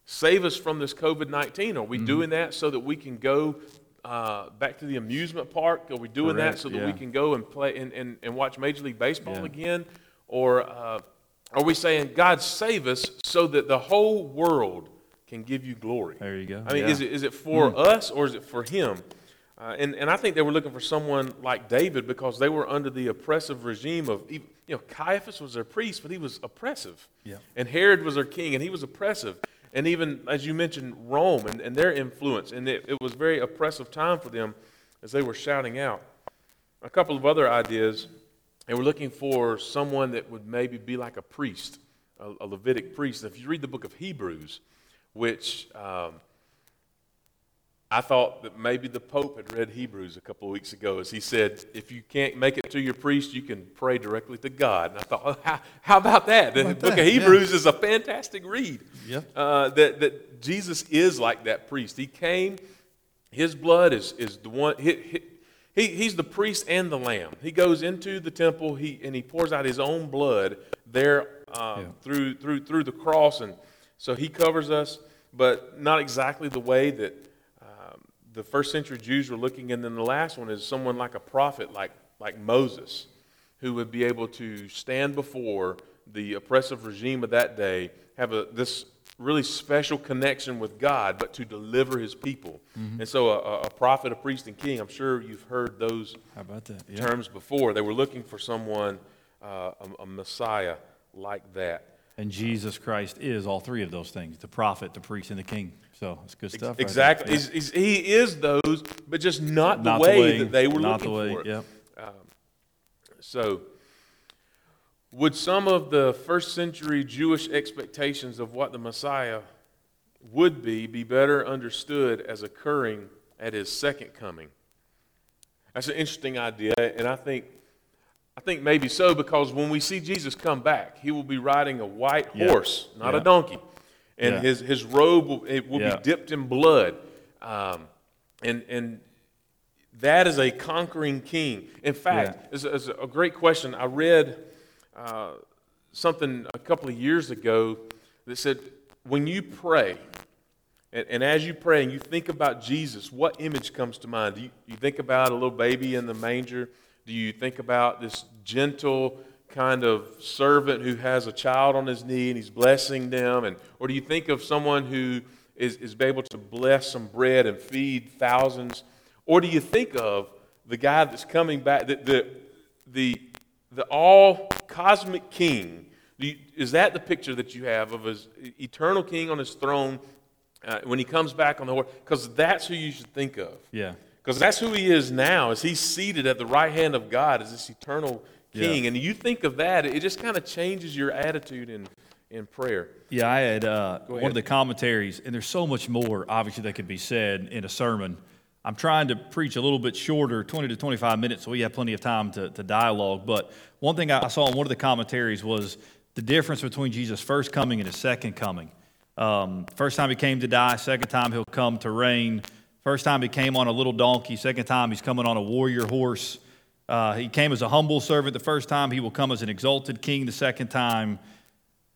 save us from this COVID 19. Are we Mm-hmm. doing that so that we can go uh, back to the amusement park? Are we doing Correct, that so that we can go and play and, and, and watch Major League Baseball Yeah. again? Or uh, are we saying, God, save us so that the whole world can give you glory? There you go. I mean, Yeah. is, it, is it for us or is it for him? Uh, and, and I think they were looking for someone like David because they were under the oppressive regime of, you know, Caiaphas was their priest, but he was oppressive. Yeah. And Herod was their king, and he was oppressive. and even, as you mentioned, Rome and, and their influence. And it, it was a very oppressive time for them as they were shouting out. A couple of other ideas. They were looking for someone that would maybe be like a priest, a, a Levitic priest. If you read the book of Hebrews, which um, I thought that maybe the Pope had read Hebrews a couple of weeks ago as he said, if you can't make it to your priest, you can pray directly to God. And I thought, oh, how, how, about that? The about book that? of Hebrews yeah. is a fantastic read. Yep. Uh, that, that Jesus is like that priest. He came, his blood is, is the one, he, he, he's the priest and the lamb. He goes into the temple he, and he pours out his own blood there uh, yeah. through, through, through the cross. And so he covers us, but not exactly the way that the first century Jews were looking, and then the last one is someone like a prophet, like, like Moses, who would be able to stand before the oppressive regime of that day, have a, this really special connection with God, but to deliver his people. Mm-hmm. And so, a, a, prophet, a priest, and king, I'm sure you've heard those How about that? Yeah. terms before. They were looking for someone, uh, a, a Messiah like that. And Jesus Christ is all three of those things the prophet, the priest, and the king. So it's good stuff. Right exactly. He's, he's, he is those, but just not, not the, way the, way that they were not looking the way, for. Yep. Um, so, would some of the first century Jewish expectations of what the Messiah would be be better understood as occurring at his second coming? That's an interesting idea, and I think I think maybe so because when we see Jesus come back, he will be riding a white horse, not yeah. a donkey. And yeah. his, his robe will, it will be dipped in blood. Um, and, and that is a conquering king. In fact, it's, it's, a great question. I read uh, something a couple of years ago that said, when you pray, and, and, as you pray and you think about Jesus, what image comes to mind? Do you, you think about a little baby in the manger? Do you think about this gentle kind of servant who has a child on his knee and he's blessing them? And, or do you think of someone who is, is able to bless some bread and feed thousands? Or do you think of the guy that's coming back, the, the, the, the all cosmic king? You, is that the picture that you have of his eternal king on his throne uh, when he comes back on the horse? Because that's who you should think of. Yeah. Because that's who he is now, as he's seated at the right hand of God as this eternal king. Yeah. And you think of that, it just kind of changes your attitude in, in prayer. Yeah, I had uh, one of the commentaries, and there's so much more, obviously, that could be said in a sermon. I'm trying to preach a little bit shorter, 20 to 25 minutes, so we have plenty of time to, to dialogue. But one thing I saw in one of the commentaries was the difference between Jesus' first coming and his second coming. Um, first time he came to die, second time he'll come to reign. First time he came on a little donkey, second time he's coming on a warrior horse. Uh, he came as a humble servant the first time, he will come as an exalted king the second time.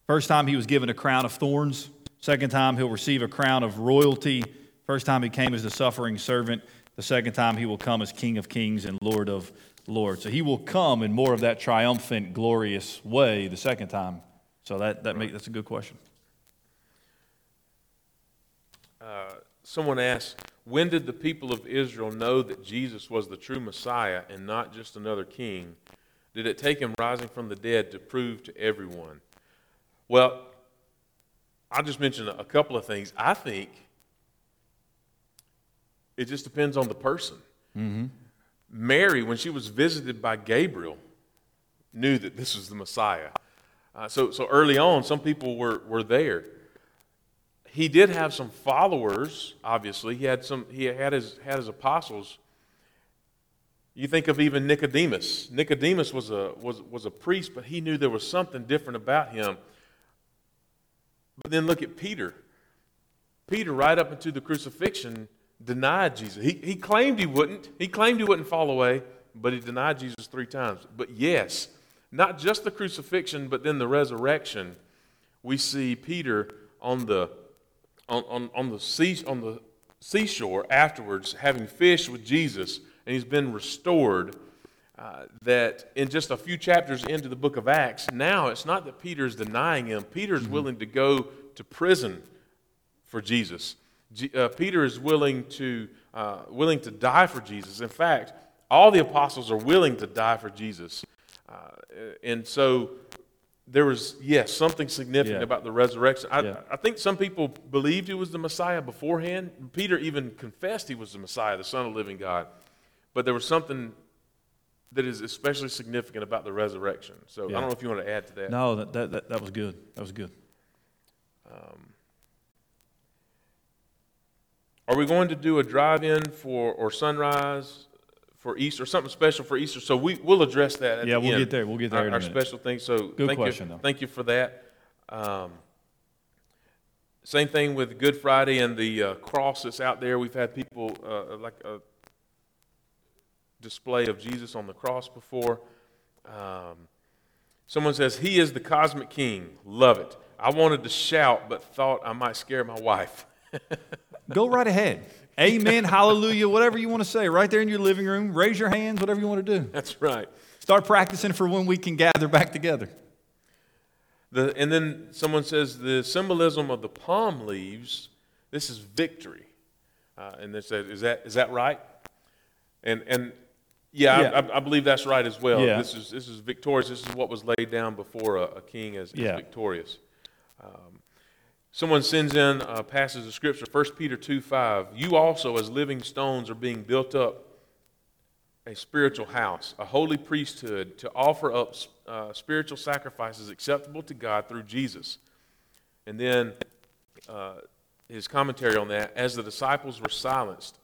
First time he was given a crown of thorns, second time he'll receive a crown of royalty. First time he came as the suffering servant, the second time he will come as King of kings and Lord of lords. So he will come in more of that triumphant, glorious way the second time. So that, that make, that's a good question. Uh, someone asked, when did the people of Israel know that Jesus was the true Messiah and not just another king? Did it take him rising from the dead to prove to everyone? Well, I'll just mention a couple of things. I think it just depends on the person. Mm-hmm. Mary, when she was visited by Gabriel, knew that this was the Messiah. Uh, so, so early on, some people were, were there he did have some followers, obviously. He had, some, he had, his, had his apostles. You think of even Nicodemus. Nicodemus was a, was, was a priest, but he knew there was something different about him. But then look at Peter. Peter, right up into the crucifixion, denied Jesus. He, he claimed he wouldn't. He claimed he wouldn't fall away, but he denied Jesus three times. But yes, not just the crucifixion, but then the resurrection. We see Peter on the on, on, on, the sea, on the seashore afterwards, having fished with Jesus, and he's been restored. Uh, that in just a few chapters into the book of Acts, now it's not that Peter's denying him. Peter's mm-hmm. willing to go to prison for Jesus. G- uh, Peter is willing to, uh, willing to die for Jesus. In fact, all the apostles are willing to die for Jesus. Uh, and so there was, yes, something significant Yeah. about the resurrection. I, Yeah. I think some people believed he was the Messiah beforehand. Peter even confessed he was the Messiah, the Son of the living God. But there was something that is especially significant about the resurrection. So I don't know if you want to add to that. No, that, that, that, that was good. That was good. Um, are we going to do a drive-in for or sunrise for Easter, something special for Easter? So we we'll address that. At Yeah, the we'll end. get there. We'll get there Our, in a our minute. special thing. So Good thank question, you, though. thank you for that. Um, same thing with Good Friday and the uh, cross that's out there. We've had people uh, like a display of Jesus on the cross before. Um, someone says he is the cosmic king. Love it. I wanted to shout, but thought I might scare my wife. Go right ahead. Amen, hallelujah, whatever you want to say, right there in your living room. Raise your hands, whatever you want to do. That's right. Start practicing for when we can gather back together. The, and then someone says the symbolism of the palm leaves, this is victory. Uh, and they said, is that, is that right? And, and yeah, Yeah. I, I, believe that's right as well. Yeah. This, is, this is victorious. This is what was laid down before a, a king as, as Yeah. victorious. Um, someone sends in a passage of scripture, 1 Peter 2 5. You also, as living stones, are being built up a spiritual house, a holy priesthood, to offer up uh, spiritual sacrifices acceptable to God through Jesus. And then uh, his commentary on that as the disciples were silenced,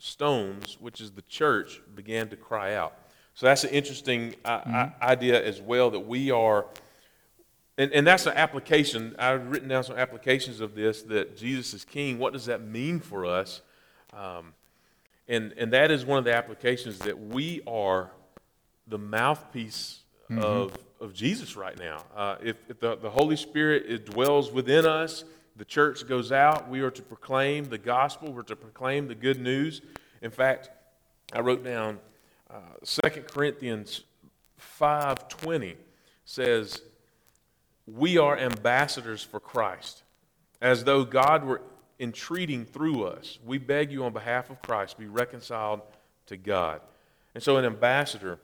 stones, which is the church, began to cry out. So that's an interesting uh, I- idea as well that we are. And, and that's an application. I've written down some applications of this that Jesus is king. What does that mean for us? Um, and, and that is one of the applications that we are the mouthpiece of, of Jesus right now. Uh, if if the, the Holy Spirit it dwells within us, the church goes out, we are to proclaim the gospel, we're to proclaim the good news. In fact, I wrote down uh, 2 Corinthians 5.20 says, we are ambassadors for Christ, as though God were entreating through us. We beg you on behalf of Christ, be reconciled to God. And so, an ambassador,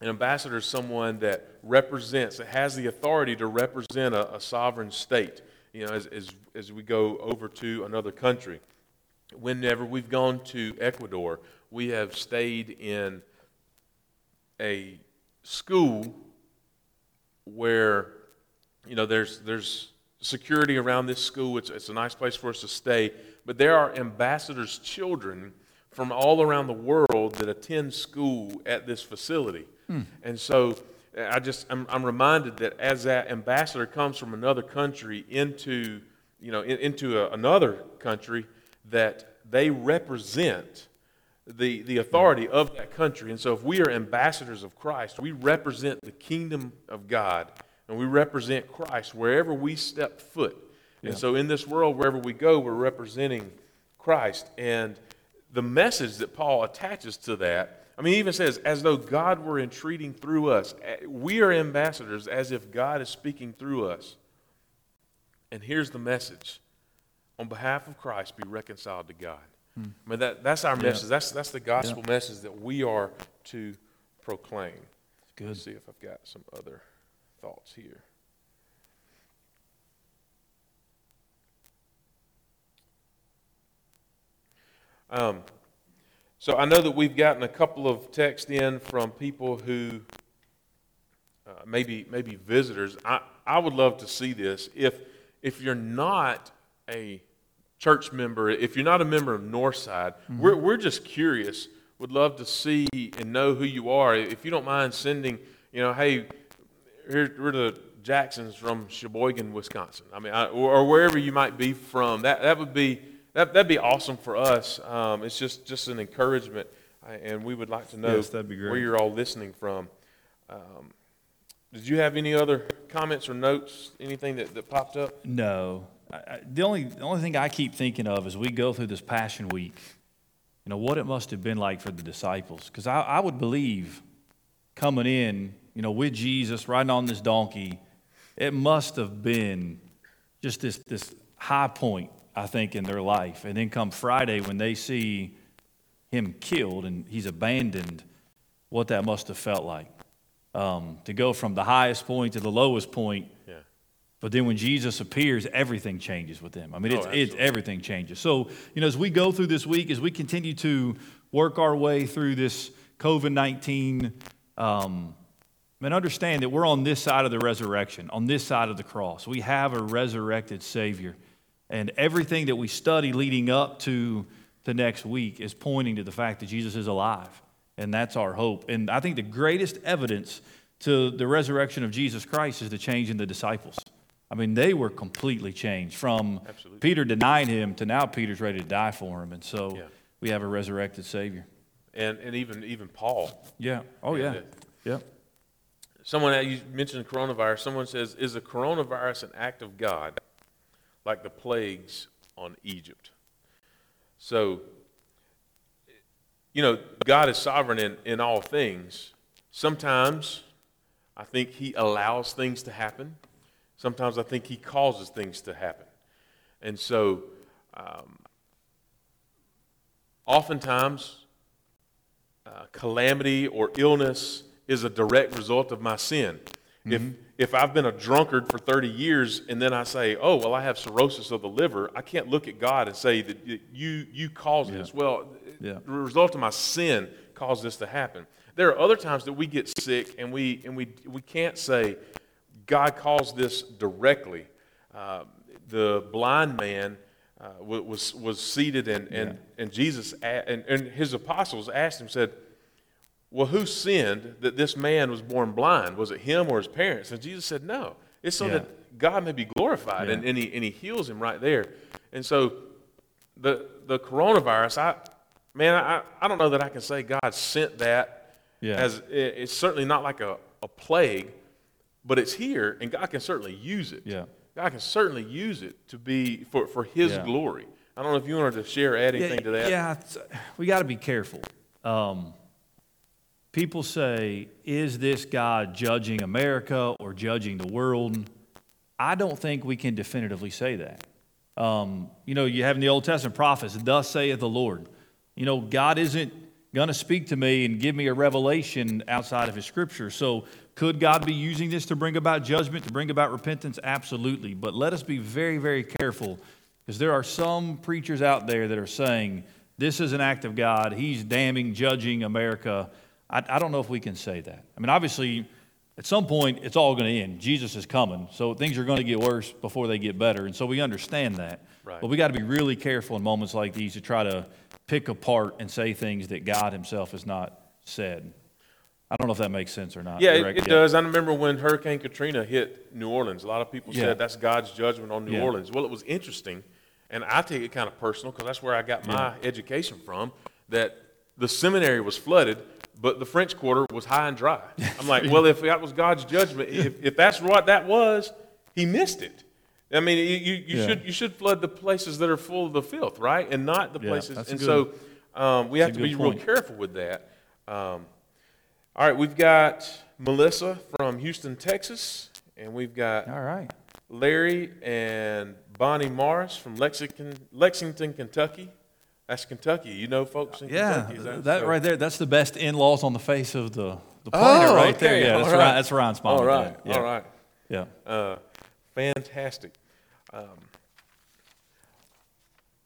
an ambassador is someone that represents, that has the authority to represent a, a sovereign state. You know, as, as, as we go over to another country. Whenever we've gone to Ecuador, we have stayed in a school where you know there's there's security around this school. It's, it's a nice place for us to stay. But there are ambassadors children from all around the world that attend school at this facility. Hmm. And so i just I'm, I'm reminded that as that ambassador comes from another country into you know in, into a, another country that they represent the, the authority of that country. And so, if we are ambassadors of Christ, we represent the kingdom of God and we represent Christ wherever we step foot. And so, in this world, wherever we go, we're representing Christ. And the message that Paul attaches to that, I mean, he even says, as though God were entreating through us. Eh, We are ambassadors as if God is speaking through us. And here's the message on behalf of Christ, be reconciled to God. I mean, that, that's our message. That's, that's the gospel message that we are to proclaim. Good. Let's see if I've got some other thoughts here. Um, so I know that we've gotten a couple of texts in from people who uh, maybe maybe visitors. I, I would love to see this. If if you're not a church member, if you're not a member of Northside, we're we're just curious. Would love to see and know who you are. If you don't mind sending, you know, hey, here, we're the Jacksons from Sheboygan, Wisconsin. I mean, I, or, or wherever you might be from. That that would be that that'd be awesome for us. Um, it's just just an encouragement, and we would like to know Yes, that'd be great. where you're all listening from. Um, did you have any other comments or notes? Anything that, that popped up? No. I, I, the only the only thing I keep thinking of as we go through this Passion Week, you know, what it must have been like for the disciples. Because I, I would believe coming in, you know, with Jesus riding on this donkey, it must have been just this this high point, I think, in their life. And then come Friday when they see him killed and he's abandoned, what that must have felt like. um, to go from the highest point to the lowest point. Yeah. But then when Jesus appears, everything changes with them. I mean, it's, Oh, it's everything changes. So, you know, as we go through this week, as we continue to work our way through this COVID 19, um, and understand that we're on this side of the resurrection, on this side of the cross. We have a resurrected Savior. And everything that we study leading up to the next week is pointing to the fact that Jesus is alive. And that's our hope. And I think the greatest evidence to the resurrection of Jesus Christ is the change in the disciples. I mean, they were completely changed from Absolutely. Peter denied him to now Peter's ready to die for him. And so Yeah. we have a resurrected Savior. And, and even, even Paul. Yeah. Oh, yeah. Yeah. Yeah. Someone, you mentioned coronavirus. Someone says, Is the coronavirus an act of God like the plagues on Egypt? So, you know, God is sovereign in, in all things. Sometimes I think He allows things to happen, sometimes I think He causes things to happen. And so, um, oftentimes, uh, calamity or illness is a direct result of my sin. If, if I've been a drunkard for 30 years and then I say, oh, well, I have cirrhosis of the liver, I can't look at God and say that you, you caused this. Well, Yeah. the result of my sin caused this to happen. There are other times that we get sick and we, and we, we can't say, God caused this directly. Uh, the blind man uh, was, was seated and, and, and Jesus a- and, and his apostles asked him, said, well, who sinned that this man was born blind? Was it him or his parents? And Jesus said, No. It's so Yeah. that God may be glorified. And, Yeah. and, he, and he heals him right there. And so the, the coronavirus, I, man, I, I don't know that I can say God sent that Yeah. as it, it's certainly not like a, a plague, but it's here and God can certainly use it. Yeah. God can certainly use it to be for, for his Yeah. glory. I don't know if you wanted to share, add anything to that. Yeah, it's- we got to be careful. Um, people say, is this God judging America or judging the world? I don't think we can definitively say that. Um, you know, you have in the Old Testament prophets, thus saith the Lord. You know, God isn't going to speak to me and give me a revelation outside of his scripture. So, could God be using this to bring about judgment, to bring about repentance? Absolutely. But let us be very, very careful because there are some preachers out there that are saying this is an act of God. He's damning, judging America. I, I don't know if we can say that. I mean, obviously, at some point, it's all going to end. Jesus is coming. So things are going to get worse before they get better. And so we understand that. Right. But we got to be really careful in moments like these to try to pick apart and say things that God Himself has not said. I don't know if that makes sense or not. Yeah, it, it does. I remember when Hurricane Katrina hit New Orleans. A lot of people Yeah. said that's God's judgment on New Yeah. Orleans. Well, it was interesting, and I take it kind of personal because that's where I got my education from. That the seminary was flooded, but the French Quarter was high and dry. I'm like, well, if that was God's judgment, if, if that's what that was, He missed it. I mean, you, you, you Yeah. should you should flood the places that are full of the filth, right, and not the Yeah, places. And good- so um, we have to be real careful with that. Um, all right, we've got Melissa from Houston, Texas, and we've got All right. Larry and Bonnie Morris from Lexington, Lexington, Kentucky. That's Kentucky. You know folks in Yeah, Kentucky. that so? right there, that's the best in laws on the face of the, the planet Oh, right there. Yeah, that's, right. Ryan, that's Ryan's mom. All right. Yeah. all right. Yeah. Uh, fantastic. Um,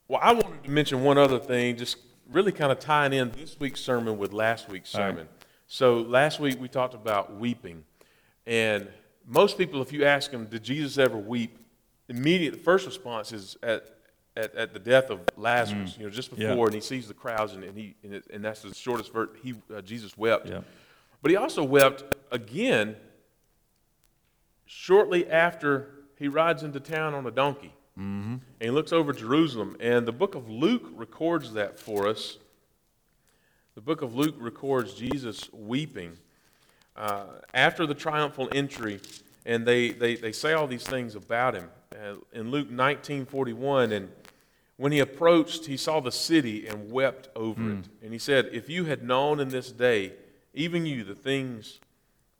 well, I wanted to mention one other thing, just really kind of tying in this week's sermon with last week's All right. sermon. So last week we talked about weeping, and most people, if you ask them, did Jesus ever weep? Immediate, the first response is at at, at the death of Lazarus. You know, just before, Mm. Yeah. and he sees the crowds, and, and he and, it, and that's the shortest verse. He uh, Jesus wept, Yeah. but he also wept again shortly after he rides into town on a donkey. Mm-hmm. And he looks over Jerusalem. And the book of Luke records that for us. The book of Luke records Jesus weeping uh, after the triumphal entry. And they, they, they say all these things about him. Uh, in Luke 19 41, and when he approached, he saw the city and wept over it. And he said, If you had known in this day, even you, the things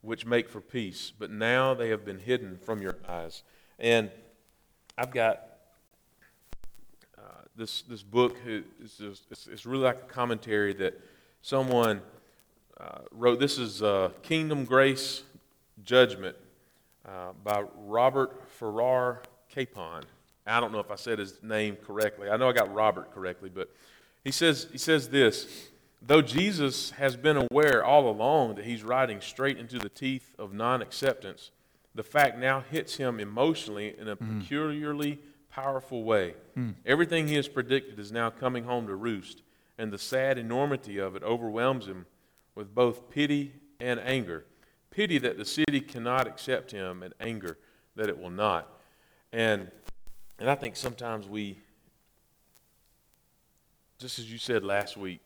which make for peace, but now they have been hidden from your eyes. And I've got uh, this this book. It's, just, it's, it's really like a commentary that someone uh, wrote this is uh, Kingdom Grace Judgment uh, by Robert Farrar Capon. I don't know if I said his name correctly. I know I got Robert correctly, but he says, he says this Though Jesus has been aware all along that he's riding straight into the teeth of non acceptance, the fact now hits him emotionally in a hmm. peculiarly powerful way. Hmm. Everything he has predicted is now coming home to roost, and the sad enormity of it overwhelms him with both pity and anger. Pity that the city cannot accept him, and anger that it will not. And, and I think sometimes we, just as you said last week,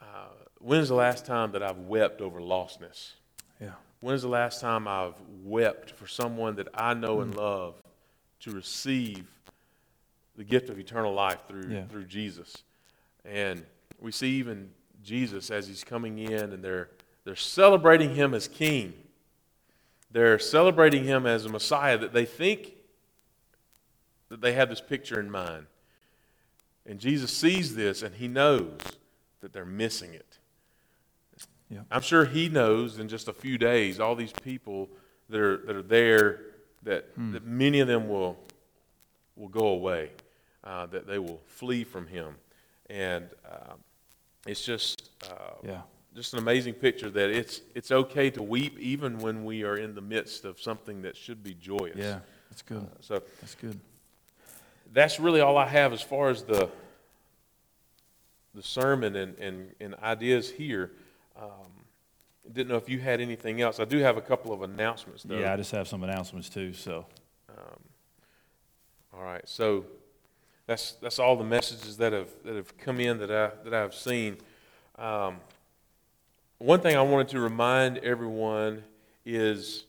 uh, when's the last time that I've wept over lostness? Yeah. When's the last time I've wept for someone that I know and love to receive the gift of eternal life through, Yeah. through Jesus? And we see even Jesus as he's coming in and they're, they're celebrating him as king. They're celebrating him as a Messiah that they think that they have this picture in mind. And Jesus sees this and he knows that they're missing it. Yeah. I'm sure he knows in just a few days all these people that are, that are there that, that many of them will, will go away, uh, that they will flee from him. And uh, it's just, uh, Yeah. just an amazing picture that it's, it's okay to weep even when we are in the midst of something that should be joyous. Yeah. That's good. So That's good. That's really all I have as far as the the sermon and, and, and ideas here. Um, didn't know if you had anything else. I do have a couple of announcements, though. Yeah, I just have some announcements too. So, All right, so that's that's all the messages that have that have come in that I that I've seen. Um, one thing I wanted to remind everyone is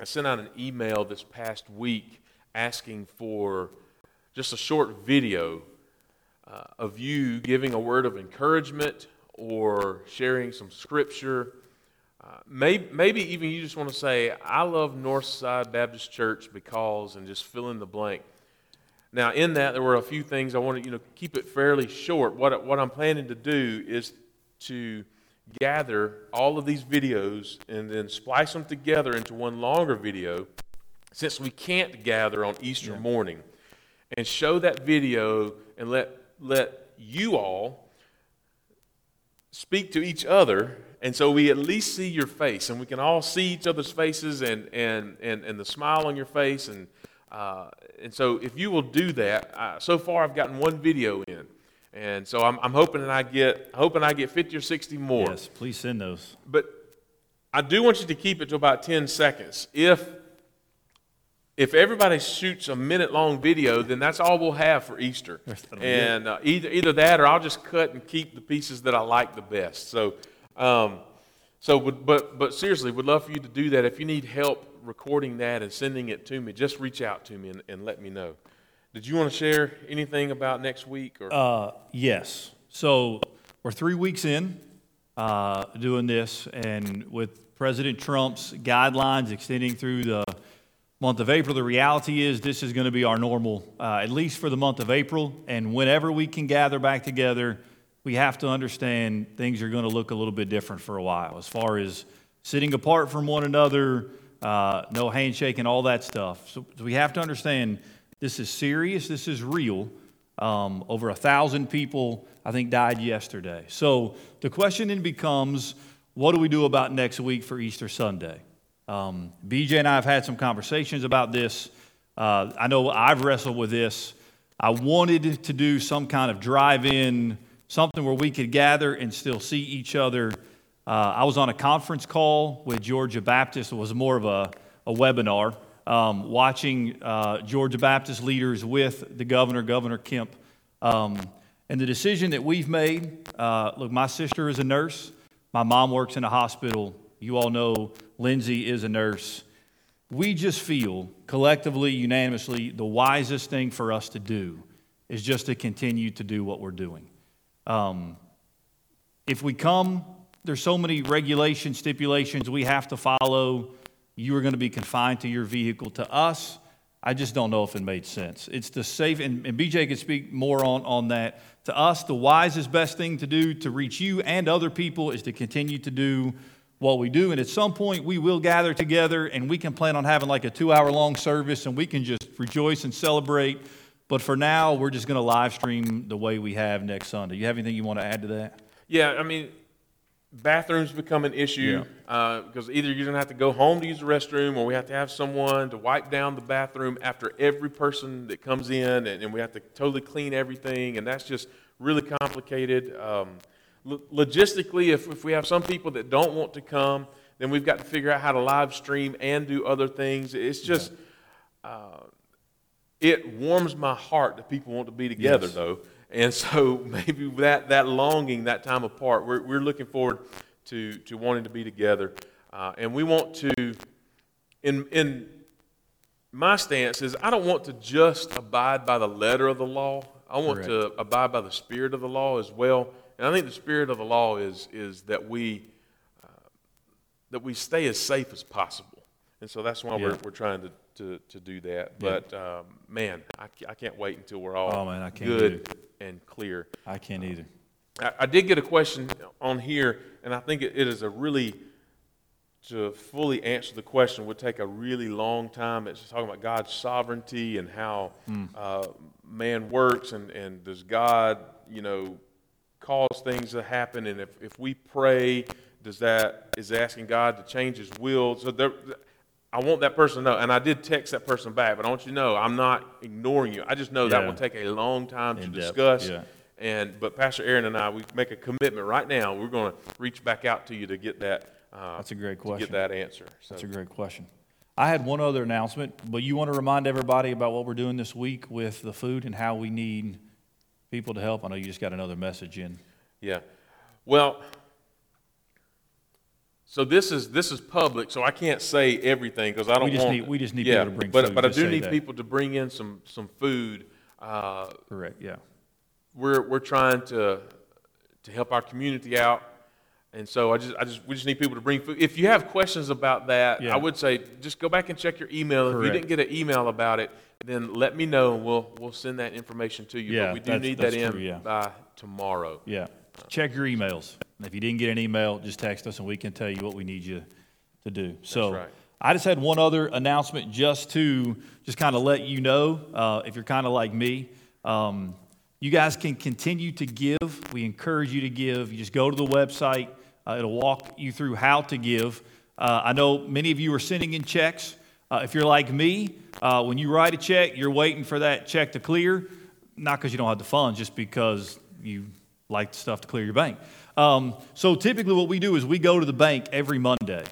I sent out an email this past week asking for just a short video uh, of you giving a word of encouragement or sharing some scripture. Uh, maybe, maybe even you just want to say, I love Northside Baptist Church because, and just fill in the blank. Now, in that, there were a few things I wanted you know keep it fairly short. What what I'm planning to do is to gather all of these videos and then splice them together into one longer video, since we can't gather on Easter morning, and show that video and let let you all speak to each other and so we at least see your face and we can all see each other's faces and and and, and the smile on your face and uh, and so if you will do that uh, so far i've gotten one video in and so i'm, I'm hoping that i get hoping i get 50 or 60 more yes, please send those. but I do want you to keep it to about 10 seconds. If if everybody shoots a minute long video, then that's all we'll have for Easter. And uh, either either that or I'll just cut and keep the pieces that I like the best. So um, so but, but but seriously, would love for you to do that. If you need help recording that and sending it to me, just reach out to me and, and let me know. Did you want to share anything about next week or Uh, yes. So we're three weeks in uh, doing this, and with President Trump's guidelines extending through the month of April, the reality is this is going to be our normal, uh, at least for the month of April. And whenever we can gather back together, we have to understand things are going to look a little bit different for a while as far as sitting apart from one another, uh, no handshaking, all that stuff. So, so we have to understand this is serious, this is real. Um, over a thousand people, I think, died yesterday. So the question then becomes what do we do about next week for Easter Sunday? Um, BJ and I have had some conversations about this. Uh, I know I've wrestled with this. I wanted to do some kind of drive in, something where we could gather and still see each other. Uh, I was on a conference call with Georgia Baptist. It was more of a, a webinar, um, watching uh, Georgia Baptist leaders with the governor, Governor Kemp. Um, and the decision that we've made uh, look, my sister is a nurse, my mom works in a hospital. You all know Lindsay is a nurse. We just feel collectively, unanimously, the wisest thing for us to do is just to continue to do what we're doing. Um, if we come, there's so many regulations, stipulations we have to follow. You are going to be confined to your vehicle. To us, I just don't know if it made sense. It's the safe, and, and BJ could speak more on, on that. To us, the wisest, best thing to do to reach you and other people is to continue to do what we do. And at some point, we will gather together and we can plan on having like a two hour long service and we can just rejoice and celebrate. But for now, we're just going to live stream the way we have next Sunday. You have anything you want to add to that? Yeah, I mean, bathrooms become an issue because either you're going to have to go home to use the restroom or we have to have someone to wipe down the bathroom after every person that comes in and, and we have to totally clean everything and that's just really complicated um, logistically if, if we have some people that don't want to come then we've got to figure out how to live stream and do other things. It's just uh, it warms my heart that people want to be together Yes. though. And so maybe that, that longing that time apart we're, we're looking forward to, to wanting to be together. Uh, and we want to in, in my stance is i don't want to just abide by the letter of the law. I want to abide by the spirit of the law as well and i think the spirit of the law is, is that we uh, that we stay as safe as possible and so that's why we're, we're trying to, to, to do that Yeah. but um, man I, I can't wait until we're all Oh, man, I can't good and clear I can't either. I, I did get a question on here, and I think it, it is a really to fully answer the question would take a really long time. It's talking about God's sovereignty and how uh, man works, and, and does God, you know, cause things to happen, and if, if we pray, does that is asking God to change His will? So there, I want that person to know, and I did text that person back, but I want you to know I'm not ignoring you. I just know that will take a long time to depth, discuss. yeah. And but Pastor Aaron and I, we make a commitment right now. We're going to reach back out to you to get that. Uh, That's a great question. get that answer. So That's a great question. I had one other announcement, but you want to remind everybody about what we're doing this week with the food and how we need people to help? I know you just got another message in. yeah, well, so this is this is public, so I can't say everything because I don't We just want. need- we just need yeah, people to bring but food, but I do need that. people to bring in some some food. Uh, Correct, yeah. we're we're trying to to help our community out. And so I just, I just, we just need people to bring food. If you have questions about that, Yeah. I would say just go back and check your email. If you didn't get an email about it, then let me know and we'll, we'll send that information to you. Yeah, but we do need that in true, yeah. by tomorrow. Yeah. Check your emails. And if you didn't get an email, just text us and we can tell you what we need you to do. So right. I just had one other announcement just to just kind of let you know uh, if you're kind of like me. Um, you guys can continue to give. We encourage you to give. You just go to the website. Uh, it'll walk you through how to give. Uh, I know many of you are sending in checks. Uh, if you're like me, uh, when you write a check, you're waiting for that check to clear, not because you don't have the funds, just because you like the stuff to clear your bank. Um, so typically, what we do is we go to the bank every Monday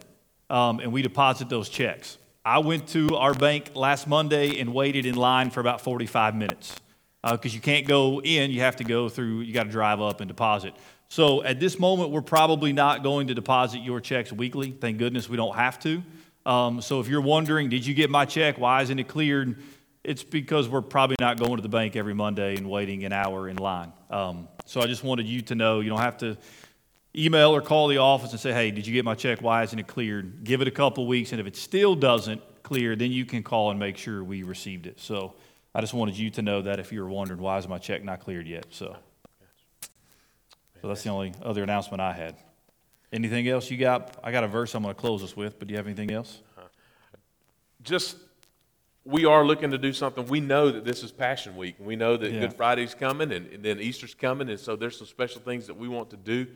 um, and we deposit those checks. I went to our bank last Monday and waited in line for about 45 minutes because you can't go in, you have to go through, you got to drive up and deposit. So at this moment, we're probably not going to deposit your checks weekly. Thank goodness we don't have to. Um, so if you're wondering, did you get my check? Why isn't it cleared? It's because we're probably not going to the bank every Monday and waiting an hour in line. Um, so I just wanted you to know you don't have to email or call the office and say, hey, did you get my check? Why isn't it cleared? Give it a couple weeks, and if it still doesn't clear, then you can call and make sure we received it. So I just wanted you to know that if you were wondering, why is my check not cleared yet? So, so that's the only other announcement I had. Anything else you got? I got a verse I'm going to close us with, but do you have anything else? Just, we are looking to do something. We know that this is Passion Week. and We know that Yeah. Good Friday's coming and, and then Easter's coming. And so there's some special things that we want to do.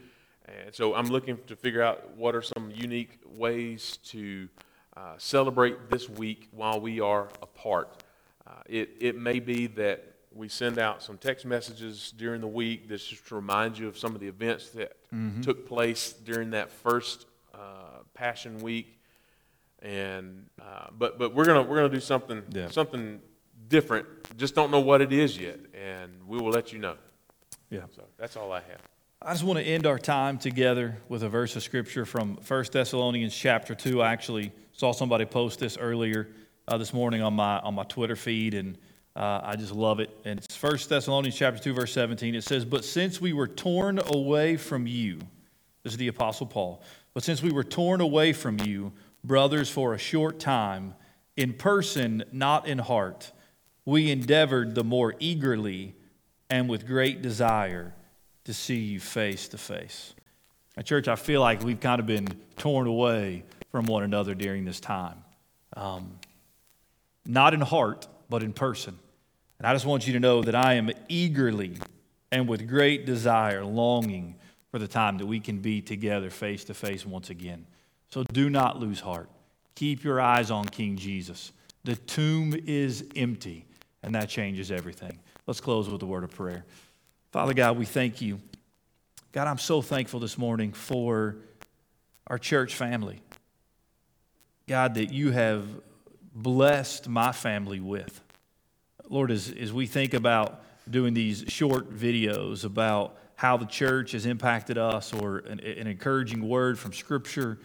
And so I'm looking to figure out what are some unique ways to uh, celebrate this week while we are apart. Uh, it, it may be that we send out some text messages during the week that's just to remind you of some of the events that took place during that first uh, Passion Week and uh, but but we're gonna we're gonna do something Yeah. something different. Just don't know what it is yet, and we will let you know. Yeah. So that's all I have. I just want to end our time together with a verse of scripture from 1 Thessalonians chapter 2. I actually saw somebody post this earlier uh, this morning on my, on my Twitter feed, and uh, I just love it. And it's 1 Thessalonians chapter 2, verse 17. It says, But since we were torn away from you, this is the Apostle Paul, but since we were torn away from you, brothers, for a short time, in person, not in heart, we endeavored the more eagerly and with great desire to see you face to face. At church, I feel like we've kind of been torn away from one another during this time. Um, not in heart, but in person. And I just want you to know that I am eagerly and with great desire longing for the time that we can be together face to face once again. So do not lose heart. Keep your eyes on King Jesus. The tomb is empty, and that changes everything. Let's close with a word of prayer. Father God, we thank you. God, I'm so thankful this morning for our church family. God, that you have blessed my family with. Lord, as, as we think about doing these short videos about how the church has impacted us or an, an encouraging word from Scripture,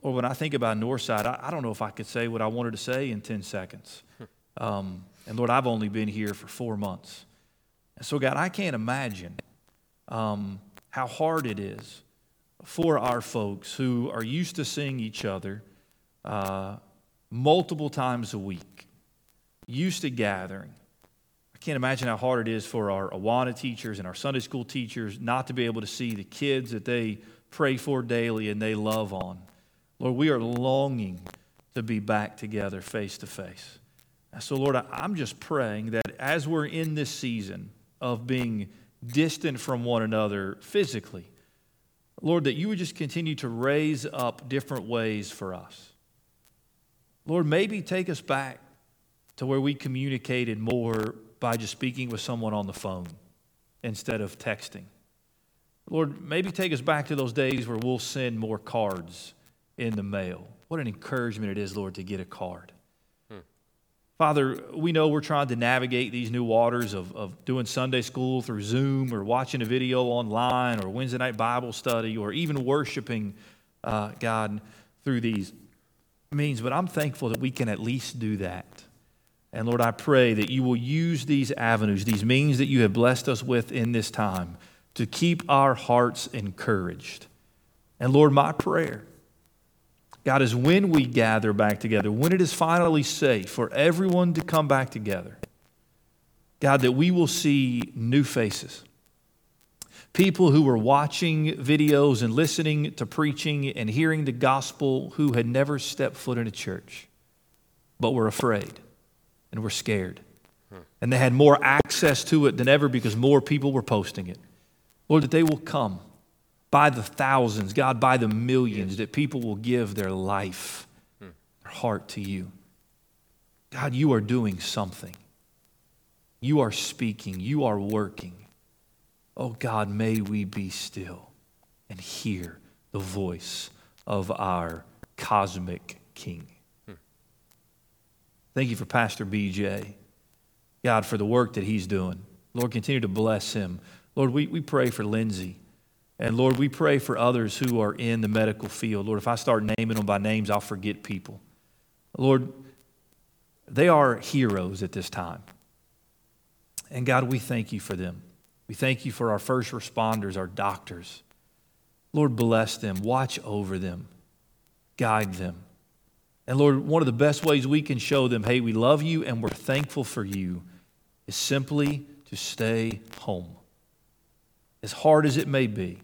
or when I think about Northside, I, I, don't know if I could say what I wanted to say in 10 seconds. Um, and Lord, I've only been here for four months. And so, God, I can't imagine um, how hard it is for our folks who are used to seeing each other uh, multiple times a week, used to gathering. I can't imagine how hard it is for our Awana teachers and our Sunday school teachers not to be able to see the kids that they pray for daily and they love on. Lord, we are longing to be back together face to face. So, Lord, I'm just praying that as we're in this season of being distant from one another physically, Lord, that you would just continue to raise up different ways for us. Lord, maybe take us back to where we communicated more by just speaking with someone on the phone instead of texting. Lord, maybe take us back to those days where we'll send more cards in the mail. What an encouragement it is, Lord, to get a card. Hmm. Father, we know we're trying to navigate these new waters of, of doing Sunday school through Zoom or watching a video online or Wednesday night Bible study or even worshiping uh, God through these means, but I'm thankful that we can at least do that. And Lord, I pray that you will use these avenues, these means that you have blessed us with in this time, to keep our hearts encouraged. And Lord, my prayer God, is when we gather back together, when it is finally safe for everyone to come back together, God, that we will see new faces. People who were watching videos and listening to preaching and hearing the gospel who had never stepped foot in a church, but were afraid and were scared. And they had more access to it than ever because more people were posting it. Lord, that they will come by the thousands, God, by the millions, yes. that people will give their life, hmm. their heart to you. God, you are doing something. You are speaking. You are working. Oh God, may we be still and hear the voice of our cosmic King. Thank you for Pastor BJ. God, for the work that he's doing. Lord, continue to bless him. Lord, we, we pray for Lindsay. And Lord, we pray for others who are in the medical field. Lord, if I start naming them by names, I'll forget people. Lord, they are heroes at this time. And God, we thank you for them. We thank you for our first responders, our doctors. Lord, bless them, watch over them, guide them. And Lord, one of the best ways we can show them, hey, we love you and we're thankful for you, is simply to stay home as hard as it may be,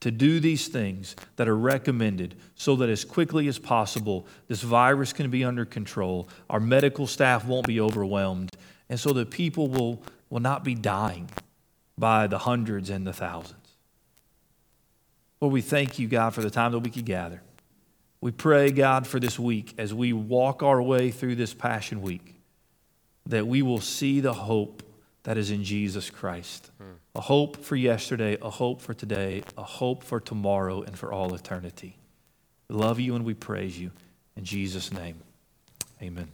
to do these things that are recommended so that as quickly as possible this virus can be under control, our medical staff won't be overwhelmed, and so that people will, will not be dying by the hundreds and the thousands. Lord, we thank you, God, for the time that we could gather. We pray, God, for this week as we walk our way through this Passion Week, that we will see the hope that is in Jesus Christ. Hmm. A hope for yesterday, a hope for today, a hope for tomorrow, and for all eternity. We love you and we praise you. In Jesus' name, amen.